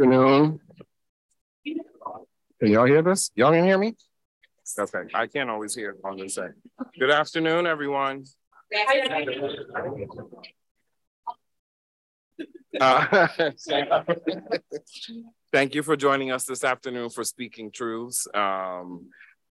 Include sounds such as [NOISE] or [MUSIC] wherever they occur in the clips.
afternoon. Can y'all hear this? Y'all can hear me? Okay, I can't always hear on this side. Good afternoon, everyone. [LAUGHS] Uh, [LAUGHS] thank you for joining us this afternoon for Speaking Truths. Um,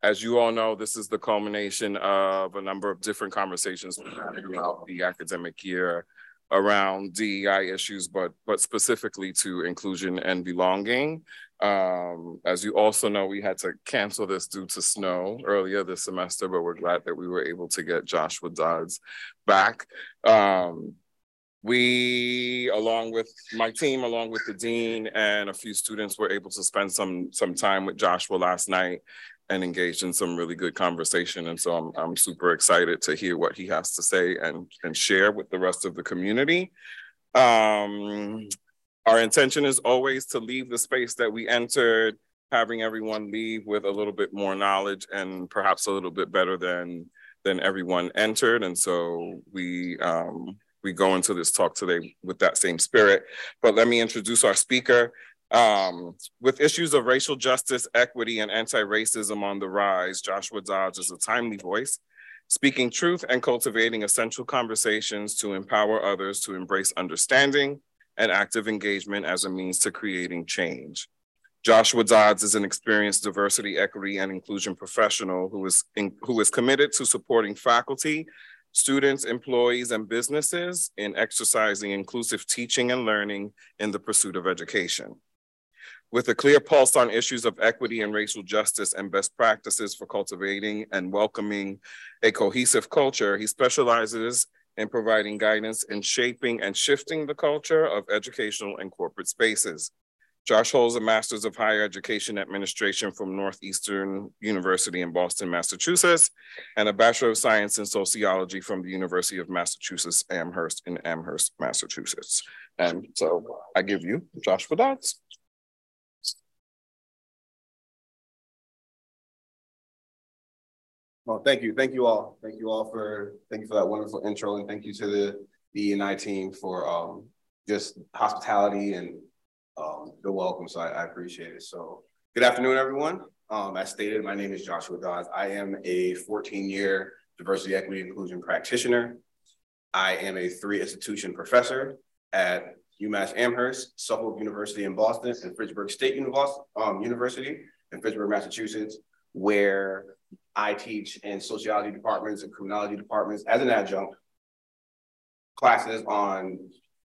as you all know, this is the culmination of a number of different conversations throughout the academic year around DEI issues, but but specifically to inclusion and belonging. Um, as you also know, we had to cancel this due to snow earlier this semester, but we're glad that we were able to get Joshua Dodds back. Um, we, along with my team, along with the dean and a few students, were able to spend some some time with Joshua last night and engaged in some really good conversation. And so I'm, I'm super excited to hear what he has to say and, and share with the rest of the community. Um, our intention is always to leave the space that we entered, having everyone leave with a little bit more knowledge and perhaps a little bit better than than everyone entered. And so we um, we go into this talk today with that same spirit. But let me introduce our speaker. Um, with issues of racial justice, equity, and anti-racism on the rise, Joshua Dodds is a timely voice, speaking truth and cultivating essential conversations to empower others to embrace understanding and active engagement as a means to creating change. Joshua Dodds is an experienced diversity, equity, and inclusion professional who is, in, who is committed to supporting faculty, students, employees, and businesses in exercising inclusive teaching and learning in the pursuit of education. With a clear pulse on issues of equity and racial justice and best practices for cultivating and welcoming a cohesive culture, he specializes in providing guidance in shaping and shifting the culture of educational and corporate spaces. Josh holds a Master's of Higher Education Administration from Northeastern University in Boston, Massachusetts, and a Bachelor of Science in Sociology from the University of Massachusetts Amherst in Amherst, Massachusetts. And so I give you Joshua Dodds. Well, thank you. Thank you all. Thank you all for thank you for that wonderful intro and thank you to the ENI team for um, just hospitality and um, the welcome. So I, I, appreciate it. So good afternoon, everyone. Um, as stated, my name is Joshua Dodds. I am a 14-year diversity, equity, inclusion practitioner. I am a three institution professor at UMass Amherst, Suffolk University in Boston, and Fitchburg State um, University in Fitchburg, Massachusetts, where I teach in sociology departments and criminology departments as an adjunct classes on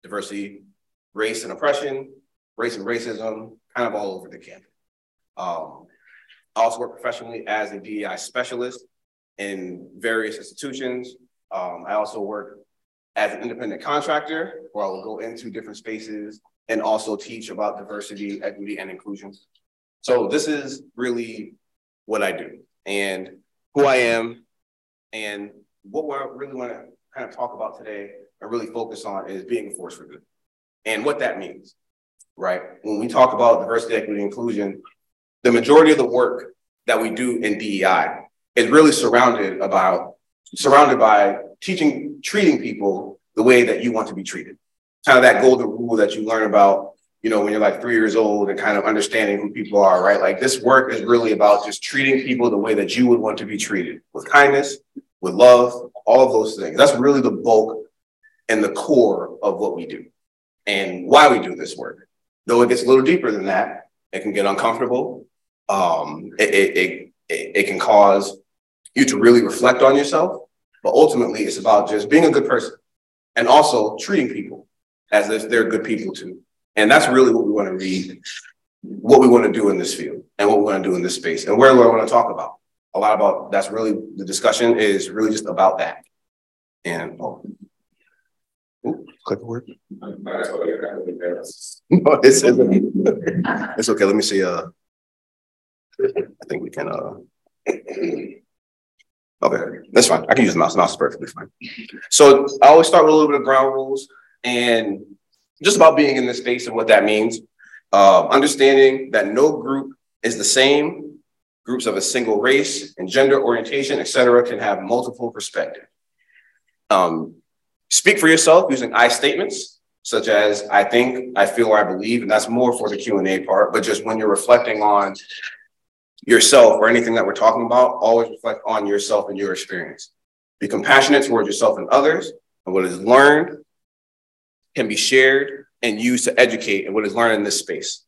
diversity, race and oppression, race and racism, kind of all over the campus. Um, I also work professionally as a DEI specialist in various institutions. Um, I also work as an independent contractor where I will go into different spaces and also teach about diversity, equity, and inclusion. So this is really what I do and who I am. And what I really want to kind of talk about today and really focus on is being a force for good and what that means, right? When we talk about diversity, equity, inclusion, the majority of the work that we do in DEI is really surrounded about surrounded by teaching, treating people the way that you want to be treated. Kind of that golden rule that you learn about you know, when you're like three years old and kind of understanding who people are, right? Like this work is really about just treating people the way that you would want to be treated with kindness, with love, all of those things. That's really the bulk and the core of what we do and why we do this work. Though it gets a little deeper than that, it can get uncomfortable. Um, it, it, it, it can cause you to really reflect on yourself, but ultimately it's about just being a good person and also treating people as if they're good people too. And that's really what we want to read, what we want to do in this field and what we want to do in this space and where I want to talk about. A lot about that's really the discussion is really just about that. And oh, Ooh, word. [LAUGHS] no, it's, [LAUGHS] it's okay. Let me see. Uh, I think we can. Uh, okay, that's fine. I can use the mouse. The mouse is perfectly fine. So I always start with a little bit of ground rules and just about being in this space and what that means. Uh, understanding that no group is the same. Groups of a single race and gender orientation, et cetera, can have multiple perspectives. Um, speak for yourself using I statements. such as I think, I feel, or I believe, and that's more for the Q&A part, but just when you're reflecting on yourself or anything that we're talking about, always reflect on yourself and your experience. Be compassionate towards yourself and others, and what is learned can be shared and used to educate and what is learned in this space.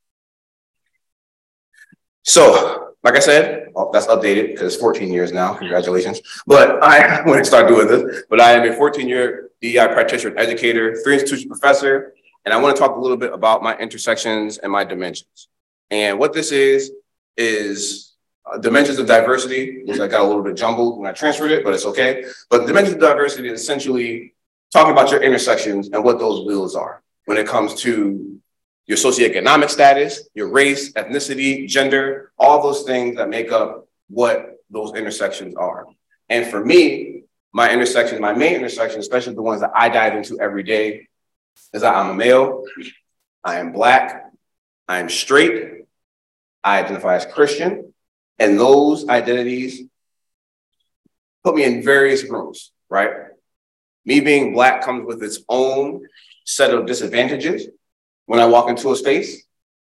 So, like I said, well, that's updated because it's 14 years now. Congratulations. But I, [LAUGHS] when I start doing this, but I am a 14 year DEI practitioner educator, three institution professor, and I want to talk a little bit about my intersections and my dimensions. And what this is, is uh, dimensions of diversity, which I got a little bit jumbled when I transferred it, but it's okay. But dimensions of diversity is essentially talking about your intersections and what those wheels are when it comes to your socioeconomic status, your race, ethnicity, gender, all those things that make up what those intersections are. And for me, my intersection, my main intersection, especially the ones that I dive into every day, is that I'm a male, I am black, I am straight, I identify as Christian, and those identities put me in various rooms, right? Me being black comes with its own set of disadvantages when I walk into a space,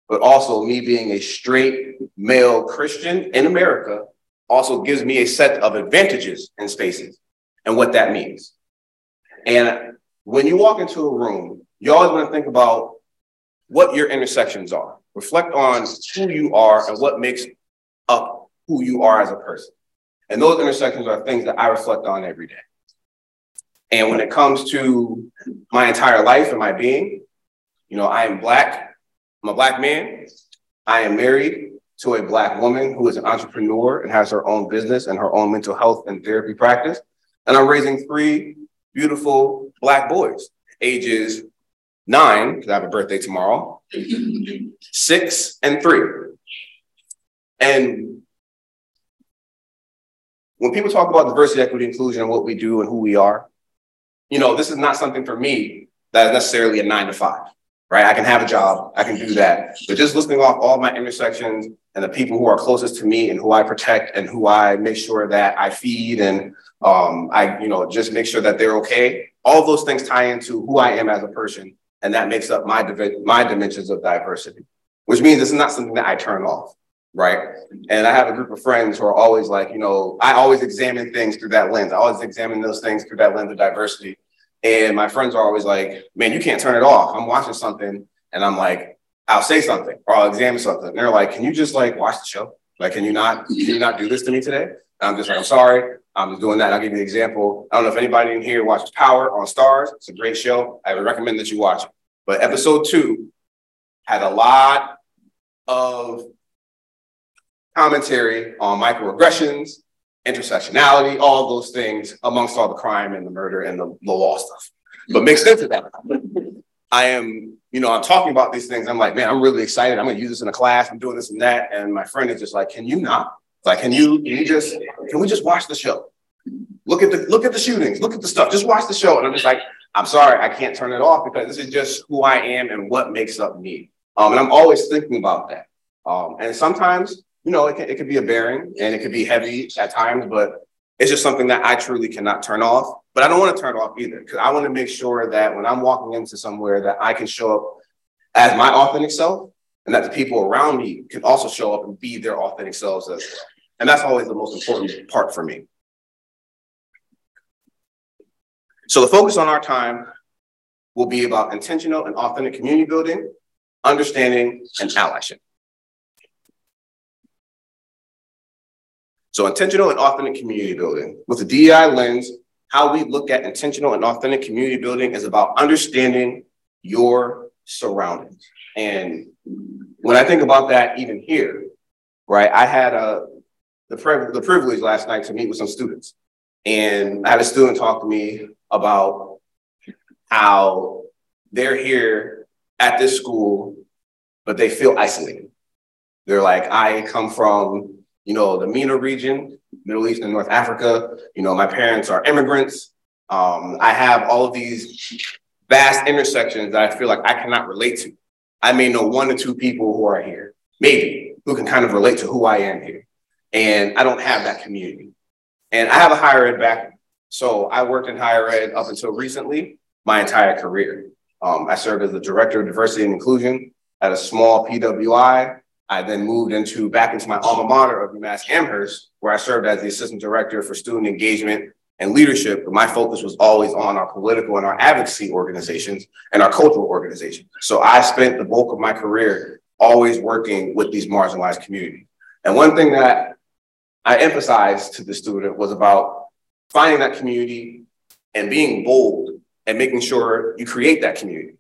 but also me being a straight male Christian in America also gives me a set of advantages in spaces and what that means. And when you walk into a room, you always want to think about what your intersections are. Reflect on who you are and what makes up who you are as a person. And those intersections are things that I reflect on every day. And when it comes to my entire life and my being, you know, I am Black. I'm a Black man. I am married to a Black woman who is an entrepreneur and has her own business and her own mental health and therapy practice. And I'm raising three beautiful Black boys, ages nine, because I have a birthday tomorrow, [LAUGHS] six, and three. And when people talk about diversity, equity, inclusion, and what we do and who we are, you know, this is not something for me that is necessarily a nine to five right? I can have a job, I can do that. But just listing off all my intersections and the people who are closest to me and who I protect and who I make sure that I feed and um, I, you know, just make sure that they're okay. All those things tie into who I am as a person, and that makes up my my dimensions of diversity. Which means it's not something that I turn off, right? And I have a group of friends who are always like, you know, I always examine things through that lens. I always examine those things through that lens of diversity. And my friends are always like, man, you can't turn it off. I'm watching something and I'm like, I'll say something or I'll examine something. And they're like, can you just like watch the show? Like, can you not, can you not do this to me today? And I'm just like, I'm sorry. I'm just doing that. I'll give you an example. I don't know if anybody in here watches Power on Starz. It's a great show. I would recommend that you watch it. But episode two had a lot of commentary on microaggressions, intersectionality, all those things amongst all the crime and the murder and the, the law stuff. But mixed into that, I am, you know, I'm talking about these things. I'm like, man, I'm really excited. I'm gonna use this in a class. I'm doing this and that. And my friend is just like, can you not? Like, can you, can you just, can we just watch the show? Look at the look at the shootings, look at the stuff, just watch the show. And I'm just like, I'm sorry, I can't turn it off because this is just who I am and what makes up me. Um, and I'm always thinking about that. Um, and sometimes you know, it can, it can be a bearing and it could be heavy at times, but it's just something that I truly cannot turn off. But I don't want to turn off either because I want to make sure that when I'm walking into somewhere that I can show up as my authentic self and that the people around me can also show up and be their authentic selves as well. And that's always the most important part for me. So the focus on our time will be about intentional and authentic community building, understanding, and allyship. So intentional and authentic community building. With the DEI lens, how we look at intentional and authentic community building is about understanding your surroundings. And when I think about that, even here, right, I had a the, pri- the privilege last night to meet with some students. And I had a student talk to me about how they're here at this school, but they feel isolated. They're like, I come from you know, the MENA region, Middle East and North Africa. You know, my parents are immigrants. Um, I have all of these vast intersections that I feel like I cannot relate to. I may know one or two people who are here, maybe, who can kind of relate to who I am here. And I don't have that community. And I have a higher ed background. So I worked in higher ed up until recently, my entire career. Um, I served as the director of diversity and inclusion at a small PWI. I then moved into back into my alma mater of UMass Amherst, where I served as the assistant director for student engagement and leadership. But my focus was always on our political and our advocacy organizations and our cultural organizations. So I spent the bulk of my career always working with these marginalized communities. And one thing that I emphasized to the student was about finding that community and being bold and making sure you create that community,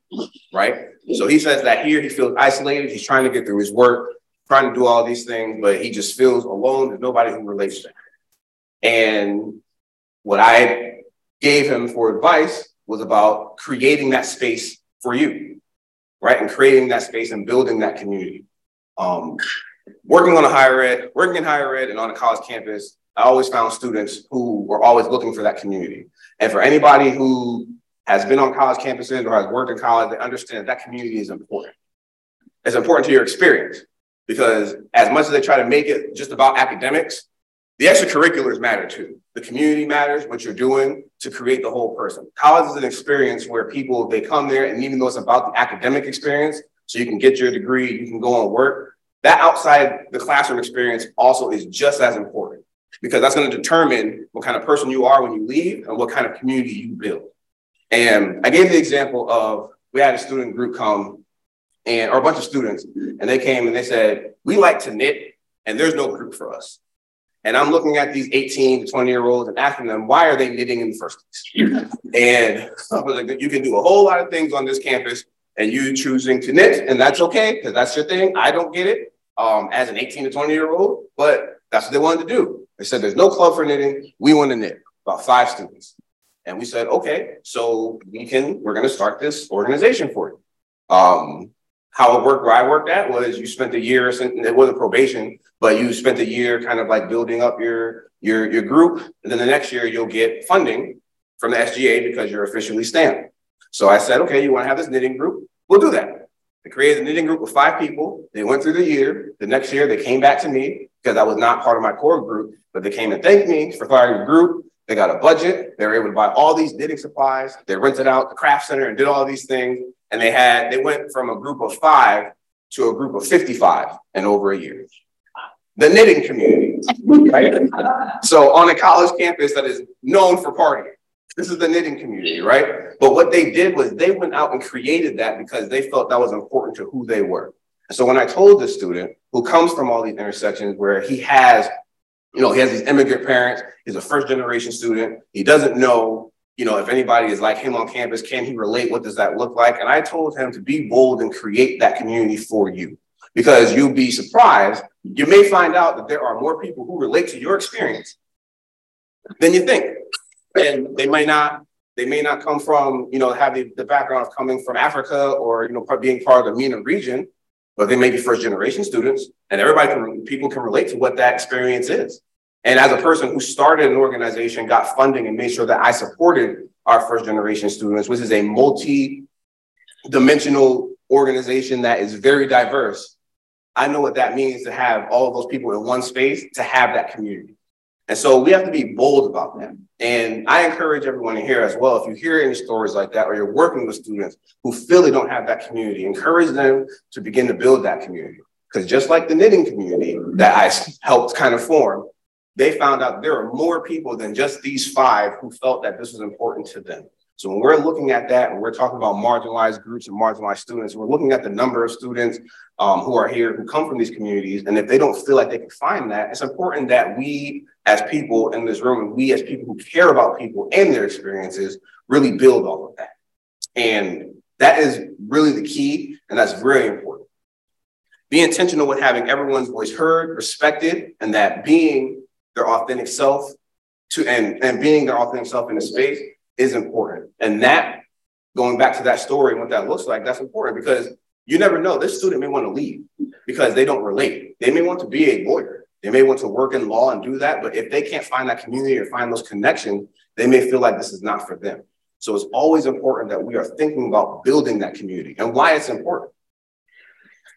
right? So he says that here he feels isolated. He's trying to get through his work, trying to do all these things, but he just feels alone. There's nobody who relates to him. And what I gave him for advice was about creating that space for you, right? And creating that space and building that community. Um, working on a higher ed, working in higher ed and on a college campus, I always found students who were always looking for that community. And for anybody who has been on college campuses or has worked in college, they understand that, that community is important. It's important to your experience because as much as they try to make it just about academics, the extracurriculars matter too. The community matters, what you're doing to create the whole person. College is an experience where people, they come there and even though it's about the academic experience, so you can get your degree, you can go and work, that outside the classroom experience also is just as important because that's going to determine what kind of person you are when you leave and what kind of community you build. And I gave the example of we had a student group come and or a bunch of students, and they came and they said, We like to knit, and there's no group for us. And I'm looking at these 18 to 20 year olds and asking them, why are they knitting in the first place? [LAUGHS] and I was like, you can do a whole lot of things on this campus and you choosing to knit, and that's okay, because that's your thing. I don't get it um, as an 18 to 20 year old, but that's what they wanted to do. They said, there's no club for knitting. We want to knit, about five students. And we said, okay, so we can, we're going to start this organization for you. Um, how it worked where I worked at was you spent a year, it wasn't probation, but you spent a year kind of like building up your, your, your group. And then the next year you'll get funding from the SGA because you're officially stamped. So I said, okay, you want to have this knitting group? We'll do that. They created a knitting group with five people. They went through the year. The next year they came back to me because I was not part of my core group, but they came and thanked me for starting the group. They got a budget. They were able to buy all these knitting supplies. They rented out the craft center and did all these things. And they had, they went from a group of five to a group of 55 in over a year. The knitting community, right? so on a college campus that is known for partying, this is the knitting community, right? But what they did was they went out and created that because they felt that was important to who they were. So when I told the student who comes from all these intersections where he has you know, he has these immigrant parents. He's a first generation student. He doesn't know, you know, if anybody is like him on campus, can he relate? What does that look like? And I told him to be bold and create that community for you because you'll be surprised. You may find out that there are more people who relate to your experience than you think. And they may not, they may not come from, you know, have the, the background of coming from Africa or, you know, being part of the MENA region, but they may be first generation students and everybody can, people can relate to what that experience is. And as a person who started an organization, got funding and made sure that I supported our first generation students, which is a multi dimensional organization that is very diverse. I know what that means to have all of those people in one space to have that community. And so we have to be bold about that. And I encourage everyone here as well. If you hear any stories like that, or you're working with students who feel they don't have that community, encourage them to begin to build that community. Because just like the knitting community that I helped kind of form, they found out there are more people than just these five who felt that this was important to them. So when we're looking at that and we're talking about marginalized groups and marginalized students, we're looking at the number of students um, who are here who come from these communities. And if they don't feel like they can find that, it's important that we as people in this room and we as people who care about people and their experiences really build all of that. And that is really the key. And that's very important. Be intentional with having everyone's voice heard, respected, and that being their authentic self to and, and being their authentic self in a space is important. And that, going back to that story and what that looks like, that's important because you never know. This student may want to leave because they don't relate. They may want to be a lawyer. They may want to work in law and do that. But if they can't find that community or find those connections, they may feel like this is not for them. So it's always important that we are thinking about building that community and why it's important.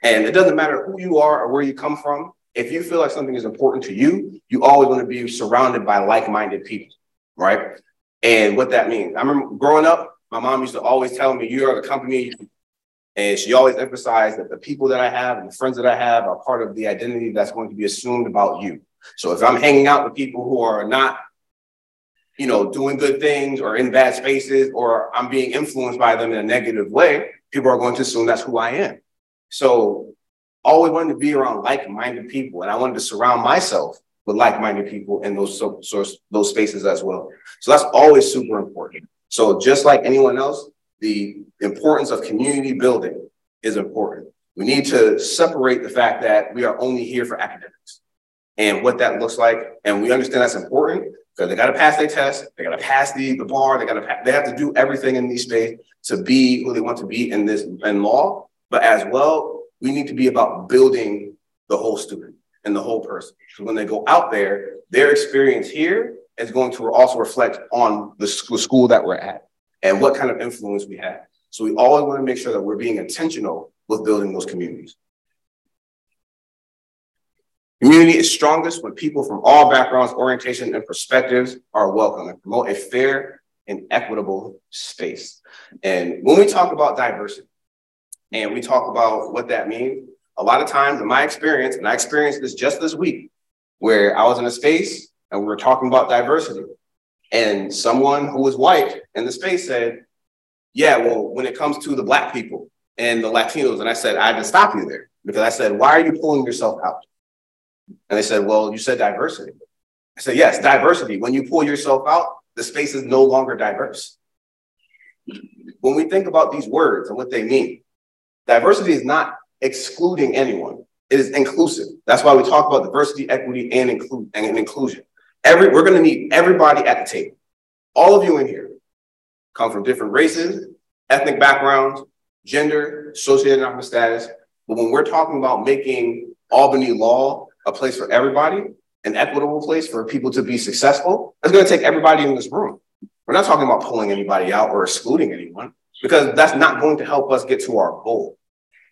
And it doesn't matter who you are or where you come from. If you feel like something is important to you, you always want to be surrounded by like minded people, right? And what that means. I remember growing up, My mom used to always tell me, you are the company. And she always emphasized that the people that I have and the friends that I have are part of the identity that's going to be assumed about you. So if I'm hanging out with people who are not, you know, doing good things or in bad spaces, or I'm being influenced by them in a negative way, people are going to assume that's who I am. So always wanted to be around like-minded people, and I wanted to surround myself with like-minded people in those so, so, those spaces as well. So that's always super important. So just like anyone else, the importance of community building is important. We need to separate the fact that we are only here for academics and what that looks like. And we understand that's important because they got to pass their test, they got to pass the, the bar, they got to they have to do everything in these space to be who they want to be in this in law. But as well, we need to be about building the whole student and the whole person. So when they go out there, their experience here is going to also reflect on the school that we're at and what kind of influence we have. So we always want to make sure that we're being intentional with building those communities. Community is strongest when people from all backgrounds, orientation, and perspectives are welcome and promote a fair and equitable space. And when we talk about diversity and we talk about what that means, a lot of times in my experience, and I experienced this just this week, where I was in a space and we were talking about diversity. And someone who was white in the space said, Yeah, well, when it comes to the Black people and the Latinos, and I said, I had to stop you there because I said, Why are you pulling yourself out? And they said, Well, you said diversity. I said, Yes, diversity. When you pull yourself out, the space is no longer diverse. When we think about these words and what they mean, diversity is not excluding anyone. It is inclusive. That's why we talk about diversity, equity, and, include, and inclusion. Every, we're going to need everybody at the table. All of you in here come from different races, ethnic backgrounds, gender, socioeconomic status. But when we're talking about making Albany law a place for everybody, an equitable place for people to be successful, it's going to take everybody in this room. We're not talking about pulling anybody out or excluding anyone because that's not going to help us get to our goal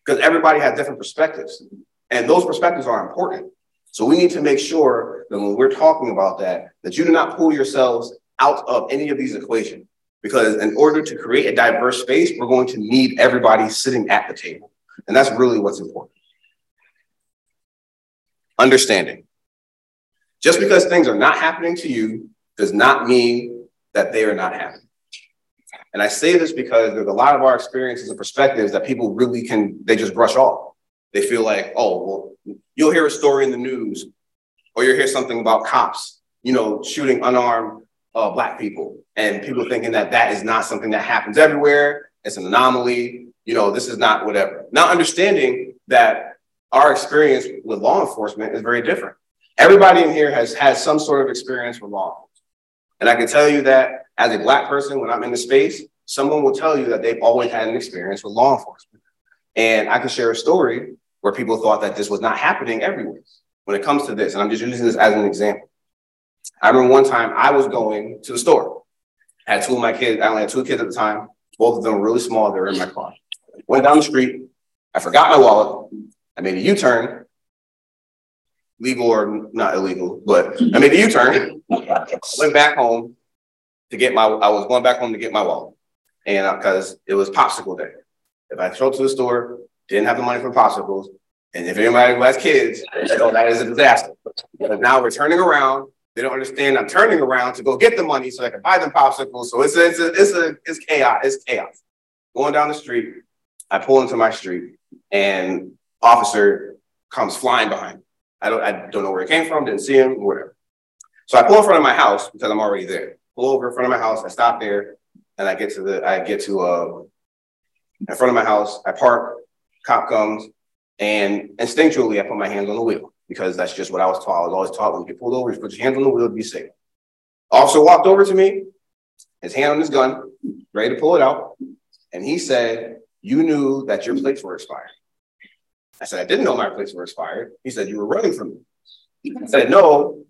because everybody has different perspectives and those perspectives are important. So we need to make sure that when we're talking about that, that you do not pull yourselves out of any of these equations. Because in order to create a diverse space, we're going to need everybody sitting at the table. And that's really what's important. Understanding. Just because things are not happening to you does not mean that they are not happening. And I say this because there's a lot of our experiences and perspectives that people really can, they just brush off. They feel like, oh, well, you'll hear a story in the news or you'll hear something about cops, you know, shooting unarmed uh, black people and people thinking that that is not something that happens everywhere. It's an anomaly. You know, this is not whatever. Not understanding that our experience with law enforcement is very different. Everybody in here has had some sort of experience with law enforcement. And I can tell you that as a black person, when I'm in the space, someone will tell you that they've always had an experience with law enforcement. And I can share a story where people thought that this was not happening everywhere when it comes to this. And I'm just using this as an example. I remember one time I was going to the store. I had two of my kids, I only had two kids at the time. Both of them were really small. They were in my car. Went down the street. I forgot my wallet. I made a U turn, legal or not illegal, but I made a U turn. Went back home to get my, I was going back home to get my wallet. And because it was popsicle day. If I showed to the store, didn't have the money for popsicles. And if anybody who has kids, that is a disaster. But now we're turning around. They don't understand I'm turning around to go get the money so I can buy them popsicles. So it's a, it's a, it's a, it's chaos. It's chaos. Going down the street, I pull into my street and officer comes flying behind me. I don't, I don't know where he came from, didn't see him, whatever. So I pull in front of my house because I'm already there. Pull over in front of my house. I stop there and I get to the, I get to, uh, in front of my house. I park, cop comes, and instinctually, I put my hands on the wheel because that's just what I was taught. I was always taught when you get pulled over, you put your hands on the wheel to be safe. Officer walked over to me, his hand on his gun, ready to pull it out. And he said, You knew that your plates were expired. I said, I didn't know my plates were expired. He said, You were running from me. I said, No,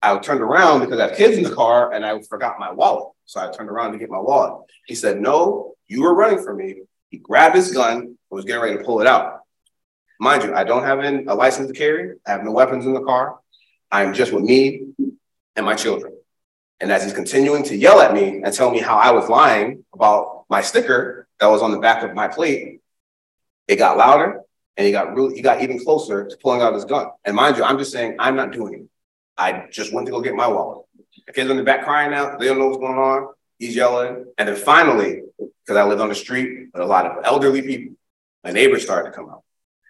I turned around because I have kids in the car and I forgot my wallet. So I turned around to get my wallet. He said, No, you were running from me. He grabbed his gun and was getting ready to pull it out. Mind you, I don't have an, a license to carry. I have no weapons in the car. I'm just with me and my children. And as he's continuing to yell at me and tell me how I was lying about my sticker that was on the back of my plate, it got louder and he got really, he got even closer to pulling out his gun. And mind you, I'm just saying, I'm not doing it. I just went to go get my wallet. The kids in the back crying out, they don't know what's going on. He's yelling. And then finally, because I lived on the street with a lot of elderly people, my neighbors started to come out,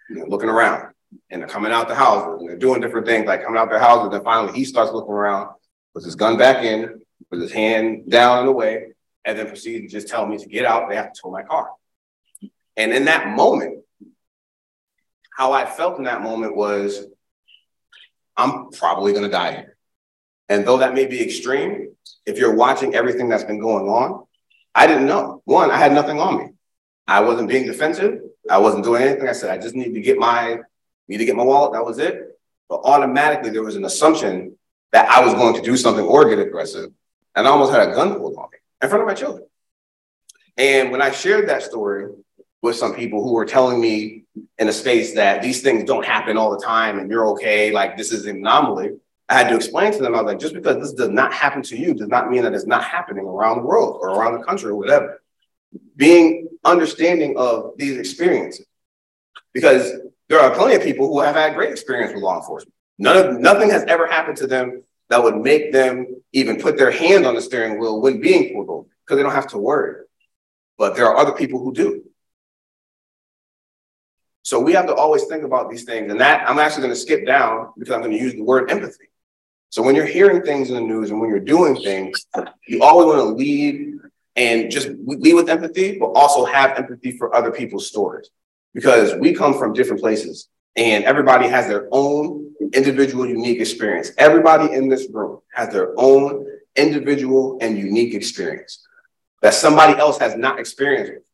you know, looking around and they're coming out the houses and they're doing different things, like coming out their houses. And finally he starts looking around, puts his gun back in, with his hand down and away, and then proceeds to just tell me to get out. They have to tow my car. And in that moment, how I felt in that moment was, I'm probably going to die here. And though that may be extreme, if you're watching everything that's been going on, I didn't know. One, I had nothing on me. I wasn't being defensive. I wasn't doing anything. I said, I just need to get my, need to get my wallet. That was it. But automatically there was an assumption that I was going to do something or get aggressive. And I almost had a gun pulled on me in front of my children. And when I shared that story with some people who were telling me in a space that these things don't happen all the time and you're okay, like this is an anomaly, I had to explain to them, I was like, just because this does not happen to you does not mean that it's not happening around the world or around the country or whatever. Being understanding of these experiences. Because there are plenty of people who have had great experience with law enforcement. None of nothing has ever happened to them that would make them even put their hand on the steering wheel when being pulled over because they don't have to worry. But there are other people who do. So we have to always think about these things. And that I'm actually going to skip down because I'm going to use the word empathy. So when you're hearing things in the news and when you're doing things, you always want to lead and just lead with empathy, but also have empathy for other people's stories because we come from different places and everybody has their own individual unique experience. Everybody in this room has their own individual and unique experience that somebody else has not experienced.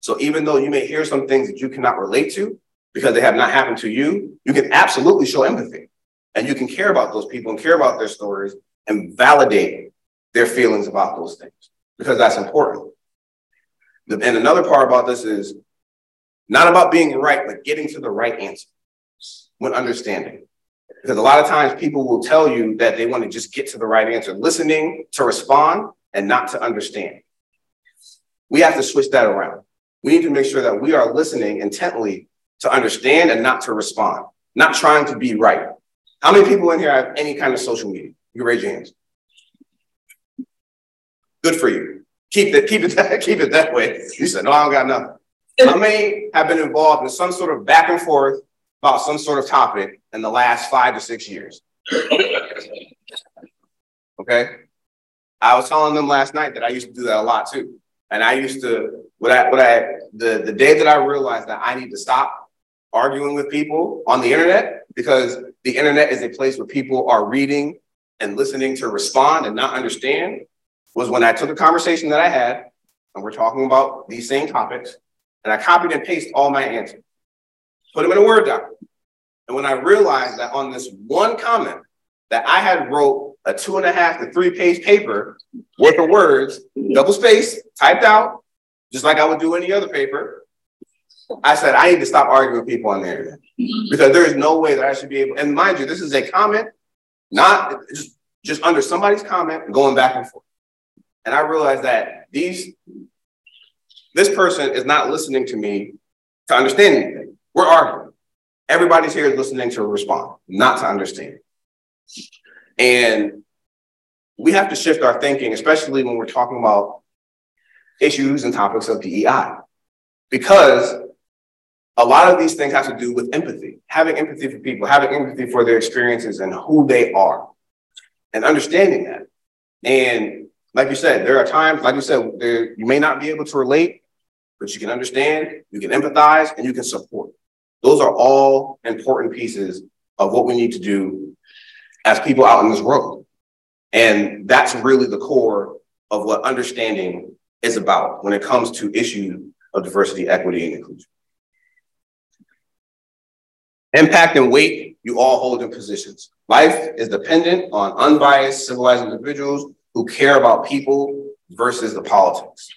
So even though you may hear some things that you cannot relate to because they have not happened to you, you can absolutely show empathy and you can care about those people and care about their stories and validate their feelings about those things because that's important. And another part about this is not about being right, but getting to the right answer when understanding. Because a lot of times people will tell you that they want to just get to the right answer, listening to respond and not to understand. We have to switch that around. We need to make sure that we are listening intently to understand and not to respond, not trying to be right. How many people in here have any kind of social media? You raise your hands. Good for you. Keep it, keep it, that, [LAUGHS] keep it that way. You said, no, I don't got nothing. How many have been involved in some sort of back and forth about some sort of topic in the last five to six years? Okay. I was telling them last night that I used to do that a lot too. And I used to, what I, what I, the, the day that I realized that I need to stop arguing with people on the internet because the internet is a place where people are reading and listening to respond and not understand was when I took a conversation that I had and we're talking about these same topics and I copied and pasted all my answers, put them in a Word document. And when I realized that on this one comment that I had wrote a two and a half to three page paper worth of words, double space, typed out, just like I would do any other paper, I said, I need to stop arguing with people on the internet because there is no way that I should be able. And mind you, this is a comment, not just, just under somebody's comment, going back and forth. And I realized that these this person is not listening to me to understand anything. We're arguing. Everybody's here is listening to respond, not to understand. And we have to shift our thinking, especially when we're talking about issues and topics of DEI, because a lot of these things have to do with empathy, having empathy for people, having empathy for their experiences and who they are, and understanding that. And like you said, there are times, like you said, there, you may not be able to relate, but you can understand, you can empathize, and you can support. Those are all important pieces of what we need to do as people out in this world. And that's really the core of what understanding is about when it comes to issues of diversity, equity, and inclusion. Impact and weight you all hold in positions. Life is dependent on unbiased, civilized individuals who care about people versus the politics.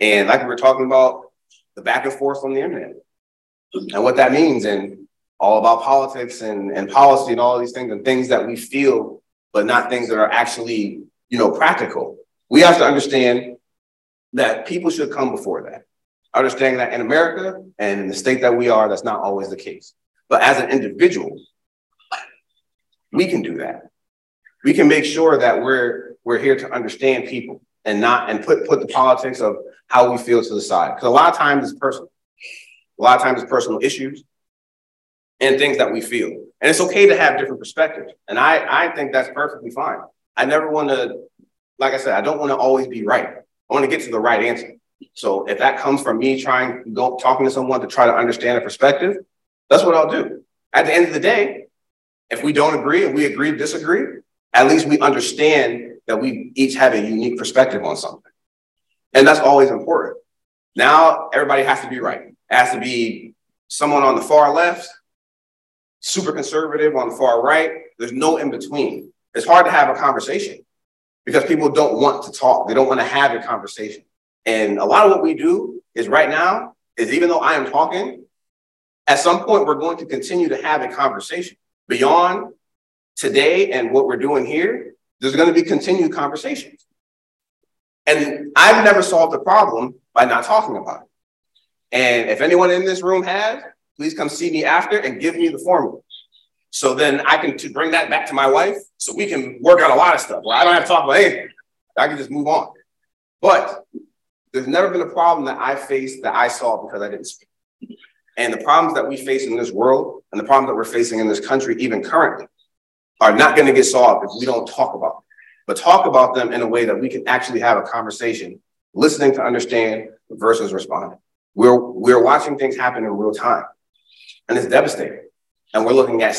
And like we were talking about, the back and forth on the internet and what that means, and all about politics and, and policy and all these things, and things that we feel, but not things that are actually you know, practical. We have to understand that people should come before that. Understanding that in America and in the state that we are, that's not always the case. But as an individual, we can do that. We can make sure that we're we're here to understand people and not and put put the politics of how we feel to the side. Because a lot of times it's personal. A lot of times it's personal issues and things that we feel. And it's okay to have different perspectives. And I, I think that's perfectly fine. I never want to, like I said, I don't want to always be right. I want to get to the right answer. So if that comes from me trying, to go, talking to someone to try to understand a perspective, that's what I'll do. At the end of the day, if we don't agree and we agree to disagree, at least we understand that we each have a unique perspective on something. And that's always important. Now everybody has to be right. It has to be someone on the far left, super conservative on the far right. There's no in between. It's hard to have a conversation because people don't want to talk. They don't want to have a conversation. And a lot of what we do is right now is even though I am talking, at some point we're going to continue to have a conversation beyond today and what we're doing here. There's going to be continued conversations. And I've never solved the problem by not talking about it. And if anyone in this room has, please come see me after and give me the formula. So then I can to bring that back to my wife so we can work out a lot of stuff where I don't have to talk about anything. I can just move on. But there's never been a problem that I faced that I solved because I didn't speak. And the problems that we face in this world and the problems that we're facing in this country, even currently, are not going to get solved if we don't talk about them. But talk about them in a way that we can actually have a conversation, listening to understand versus responding. We're, we're watching things happen in real time, and it's devastating. And we're looking at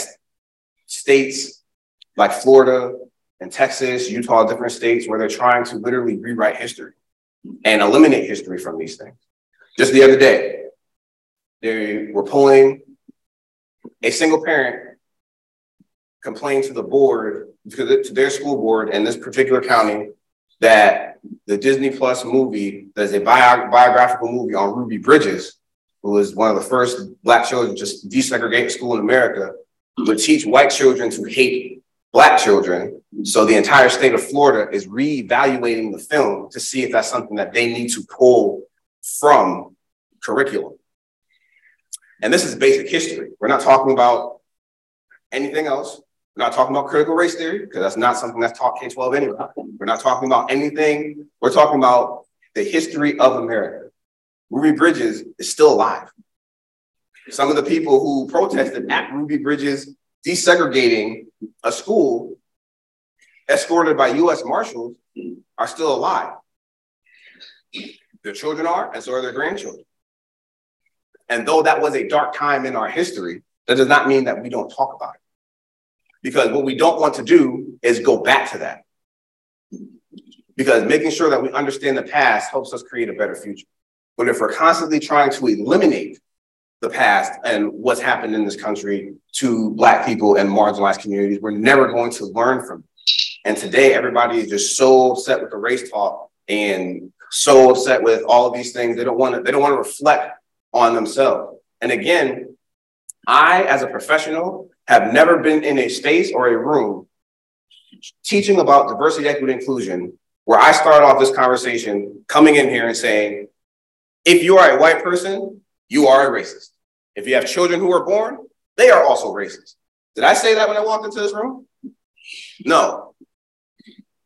states like Florida and Texas, Utah, different states where they're trying to literally rewrite history and eliminate history from these things. Just the other day, they were pulling a single parent complained to the board, to their school board in this particular county, that the Disney Plus movie, there's a bio, biographical movie on Ruby Bridges, who was one of the first Black children just desegregate school in America, would teach white children to hate Black children. So the entire state of Florida is reevaluating the film to see if that's something that they need to pull from curriculum. And this is basic history. We're not talking about anything else. We're not talking about critical race theory because that's not something that's taught K 12 anyway. We're not talking about anything. We're talking about the history of America. Ruby Bridges is still alive. Some of the people who protested at Ruby Bridges desegregating a school escorted by US Marshals are still alive. Their children are, and so are their grandchildren. And though that was a dark time in our history, that does not mean that we don't talk about it. Because what we don't want to do is go back to that. Because making sure that we understand the past helps us create a better future. But if we're constantly trying to eliminate the past and what's happened in this country to Black people and marginalized communities, we're never going to learn from it. And today, everybody is just so upset with the race talk and so upset with all of these things. They don't want to. They don't want to reflect on themselves. And again, I, as a professional, have never been in a space or a room teaching about diversity, equity, inclusion, where I start off this conversation coming in here and saying, if you are a white person, you are a racist. If you have children who are born, they are also racist. Did I say that when I walked into this room? No.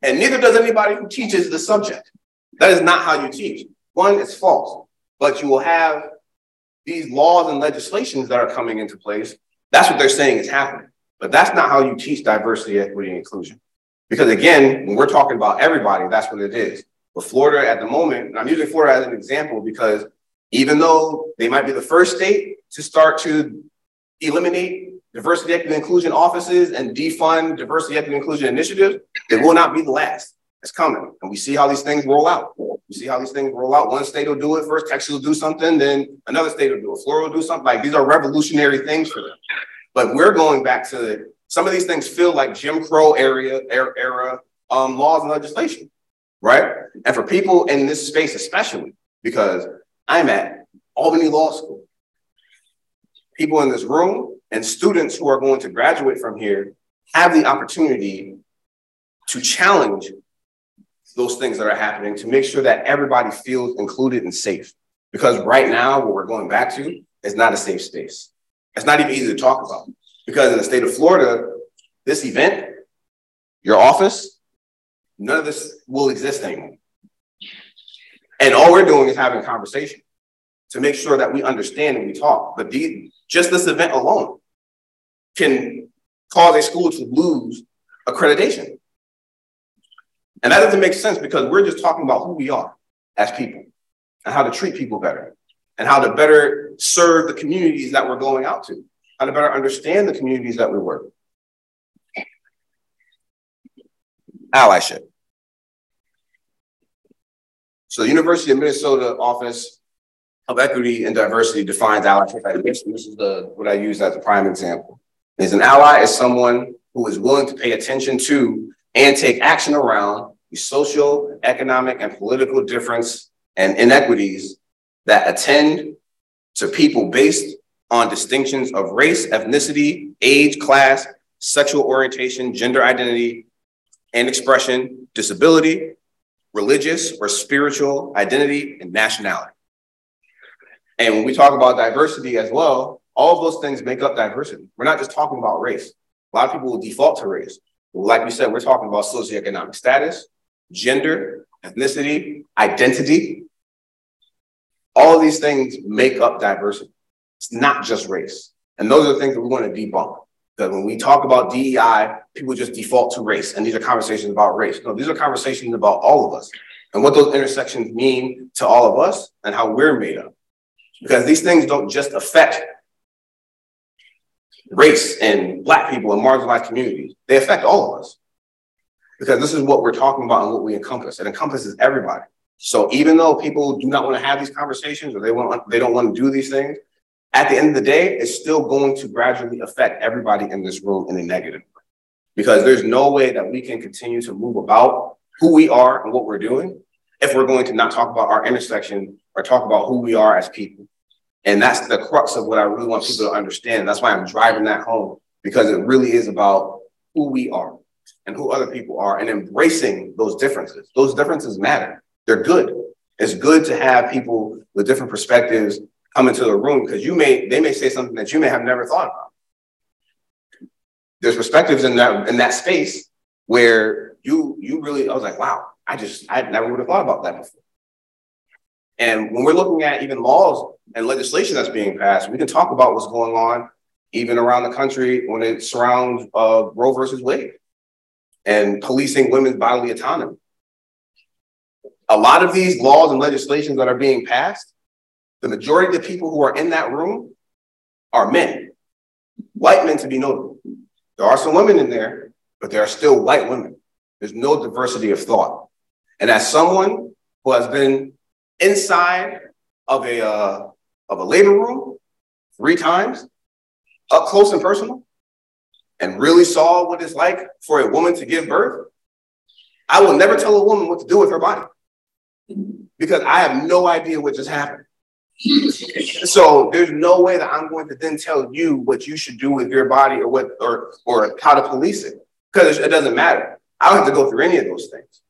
And neither does anybody who teaches the subject. That is not how you teach. One, it's false. But you will have these laws and legislations that are coming into place, that's what they're saying is happening. But that's not how you teach diversity, equity, and inclusion. Because again, when we're talking about everybody, that's what it is. But Florida at the moment, and I'm using Florida as an example because even though they might be the first state to start to eliminate diversity, equity, and inclusion offices and defund diversity, equity, and inclusion initiatives, they will not be the last. It's coming. And we see how these things roll out. We see how these things roll out. One state will do it first, Texas will do something, then another state will do it. Florida will do something. Like these are revolutionary things for them. But we're going back to some of these things feel like Jim Crow area era, era um, laws and legislation, right? And for people in this space, especially because I'm at Albany Law School, people in this room and students who are going to graduate from here have the opportunity to challenge those things that are happening to make sure that everybody feels included and safe. Because right now, what we're going back to is not a safe space. It's not even easy to talk about. Because in the state of Florida, this event, your office, none of this will exist anymore. And all we're doing is having conversation to make sure that we understand and we talk. But these, just this event alone can cause a school to lose accreditation. And that doesn't make sense because we're just talking about who we are as people and how to treat people better and how to better serve the communities that we're going out to, how to better understand the communities that we work. Allyship. So the University of Minnesota Office of Equity and Diversity defines this. This is the what I use as a prime example. Is an ally is someone who is willing to pay attention to and take action around the social, economic, and political difference and inequities that attend to people based on distinctions of race, ethnicity, age, class, sexual orientation, gender identity and expression, disability, religious or spiritual identity, and nationality. And when we talk about diversity as well, all of those things make up diversity. We're not just talking about race. A lot of people will default to race. Like we said, we're talking about socioeconomic status, gender, ethnicity, identity. All these things make up diversity. It's not just race. And those are the things that we want to debunk. Because when we talk about DEI, people just default to race. And these are conversations about race. No, these are conversations about all of us and what those intersections mean to all of us and how we're made up. Because these things don't just affect race and Black people and marginalized communities, they affect all of us. Because this is what we're talking about and what we encompass. It encompasses everybody. So even though people do not want to have these conversations or they want they don't want to do these things, at the end of the day, it's still going to gradually affect everybody in this room in a negative way. Because there's no way that we can continue to move about who we are and what we're doing if we're going to not talk about our intersection or talk about who we are as people. And that's the crux of what I really want people to understand. That's why I'm driving that home because it really is about who we are and who other people are and embracing those differences. Those differences matter. They're good. It's good to have people with different perspectives come into the room because you may they may say something that you may have never thought about. There's perspectives in that in that space where you you really I was like, wow, I just I never would have thought about that before. And when we're looking at even laws and legislation that's being passed, we can talk about what's going on even around the country when it surrounds uh, Roe versus Wade and policing women's bodily autonomy. A lot of these laws and legislations that are being passed, the majority of the people who are in that room are men, white men to be notable. There are some women in there, but there are still white women. There's no diversity of thought. And as someone who has been inside of a uh, of a labor room three times, up close and personal, and really saw what it's like for a woman to give birth, I will never tell a woman what to do with her body because I have no idea what just happened. So there's no way that I'm going to then tell you what you should do with your body or what or or how to police it because it doesn't matter. I don't have to go through any of those things.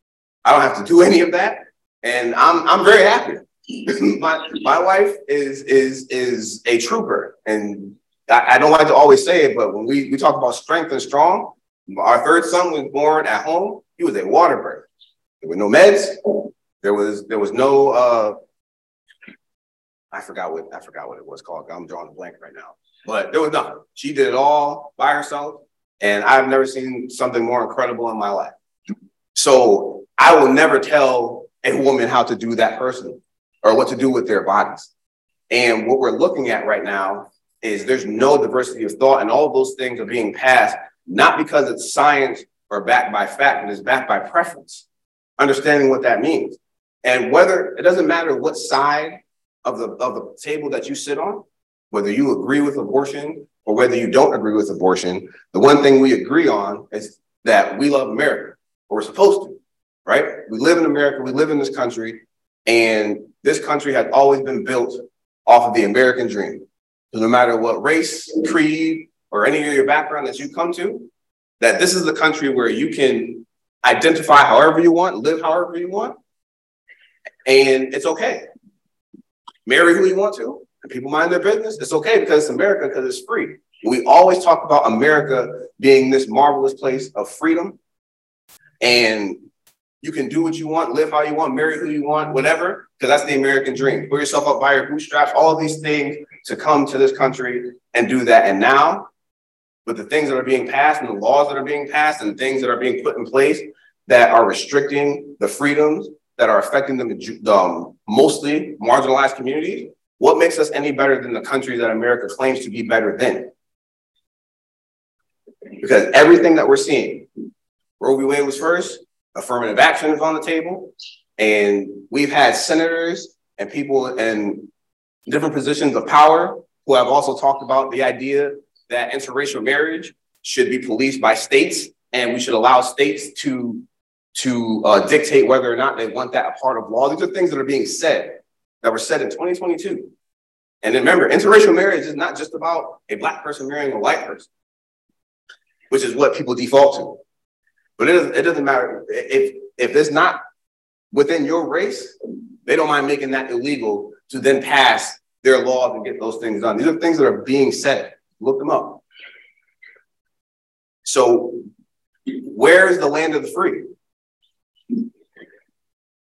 I don't have to do any of that, and I'm I'm very happy. [LAUGHS] my my wife is is is a trooper, and I, I, don't like to always say it, but when we, we talk about strength and strong, our third son was born at home. He was a water birth. There were no meds. There was there was no uh, I forgot what I forgot what it was called. I'm drawing a blank right now. But there was nothing. She did it all by herself. And I've never seen something more incredible in my life. So I will never tell a woman how to do that personally or what to do with their bodies. And what we're looking at right now is there's no diversity of thought, and all of those things are being passed not because it's science or backed by fact, but it's backed by preference, understanding what that means. And whether it doesn't matter what side of the of the table that you sit on, whether you agree with abortion or whether you don't agree with abortion, the one thing we agree on is that we love America, or we're supposed to, right? We live in America, we live in this country, and this country has always been built off of the American dream. So no matter what race, creed, or any of your background that you come to, that this is the country where you can identify however you want, live however you want, and it's okay. Marry who you want to, and people mind their business. It's okay because it's America, because it's free. We always talk about America being this marvelous place of freedom, and you can do what you want, live how you want, marry who you want, whatever, because that's the American dream. Put yourself up by your bootstraps, all these things to come to this country and do that. And now, with the things that are being passed and the laws that are being passed and things that are being put in place that are restricting the freedoms that are affecting the um, mostly marginalized communities, what makes us any better than the country that America claims to be better than? Because everything that we're seeing, Roe v. Wade was first, affirmative action is on the table. And we've had senators and people in different positions of power who have also talked about the idea that interracial marriage should be policed by states and we should allow states to, to uh, dictate whether or not they want that a part of law. These are things that are being said that were said in 2022. And remember, interracial marriage is not just about a black person marrying a white person, which is what people default to. But it doesn't, it doesn't matter if if it's not within your race, they don't mind making that illegal to then pass their laws and get those things done. These are things that are being said. Look them up. So, where is the land of the free?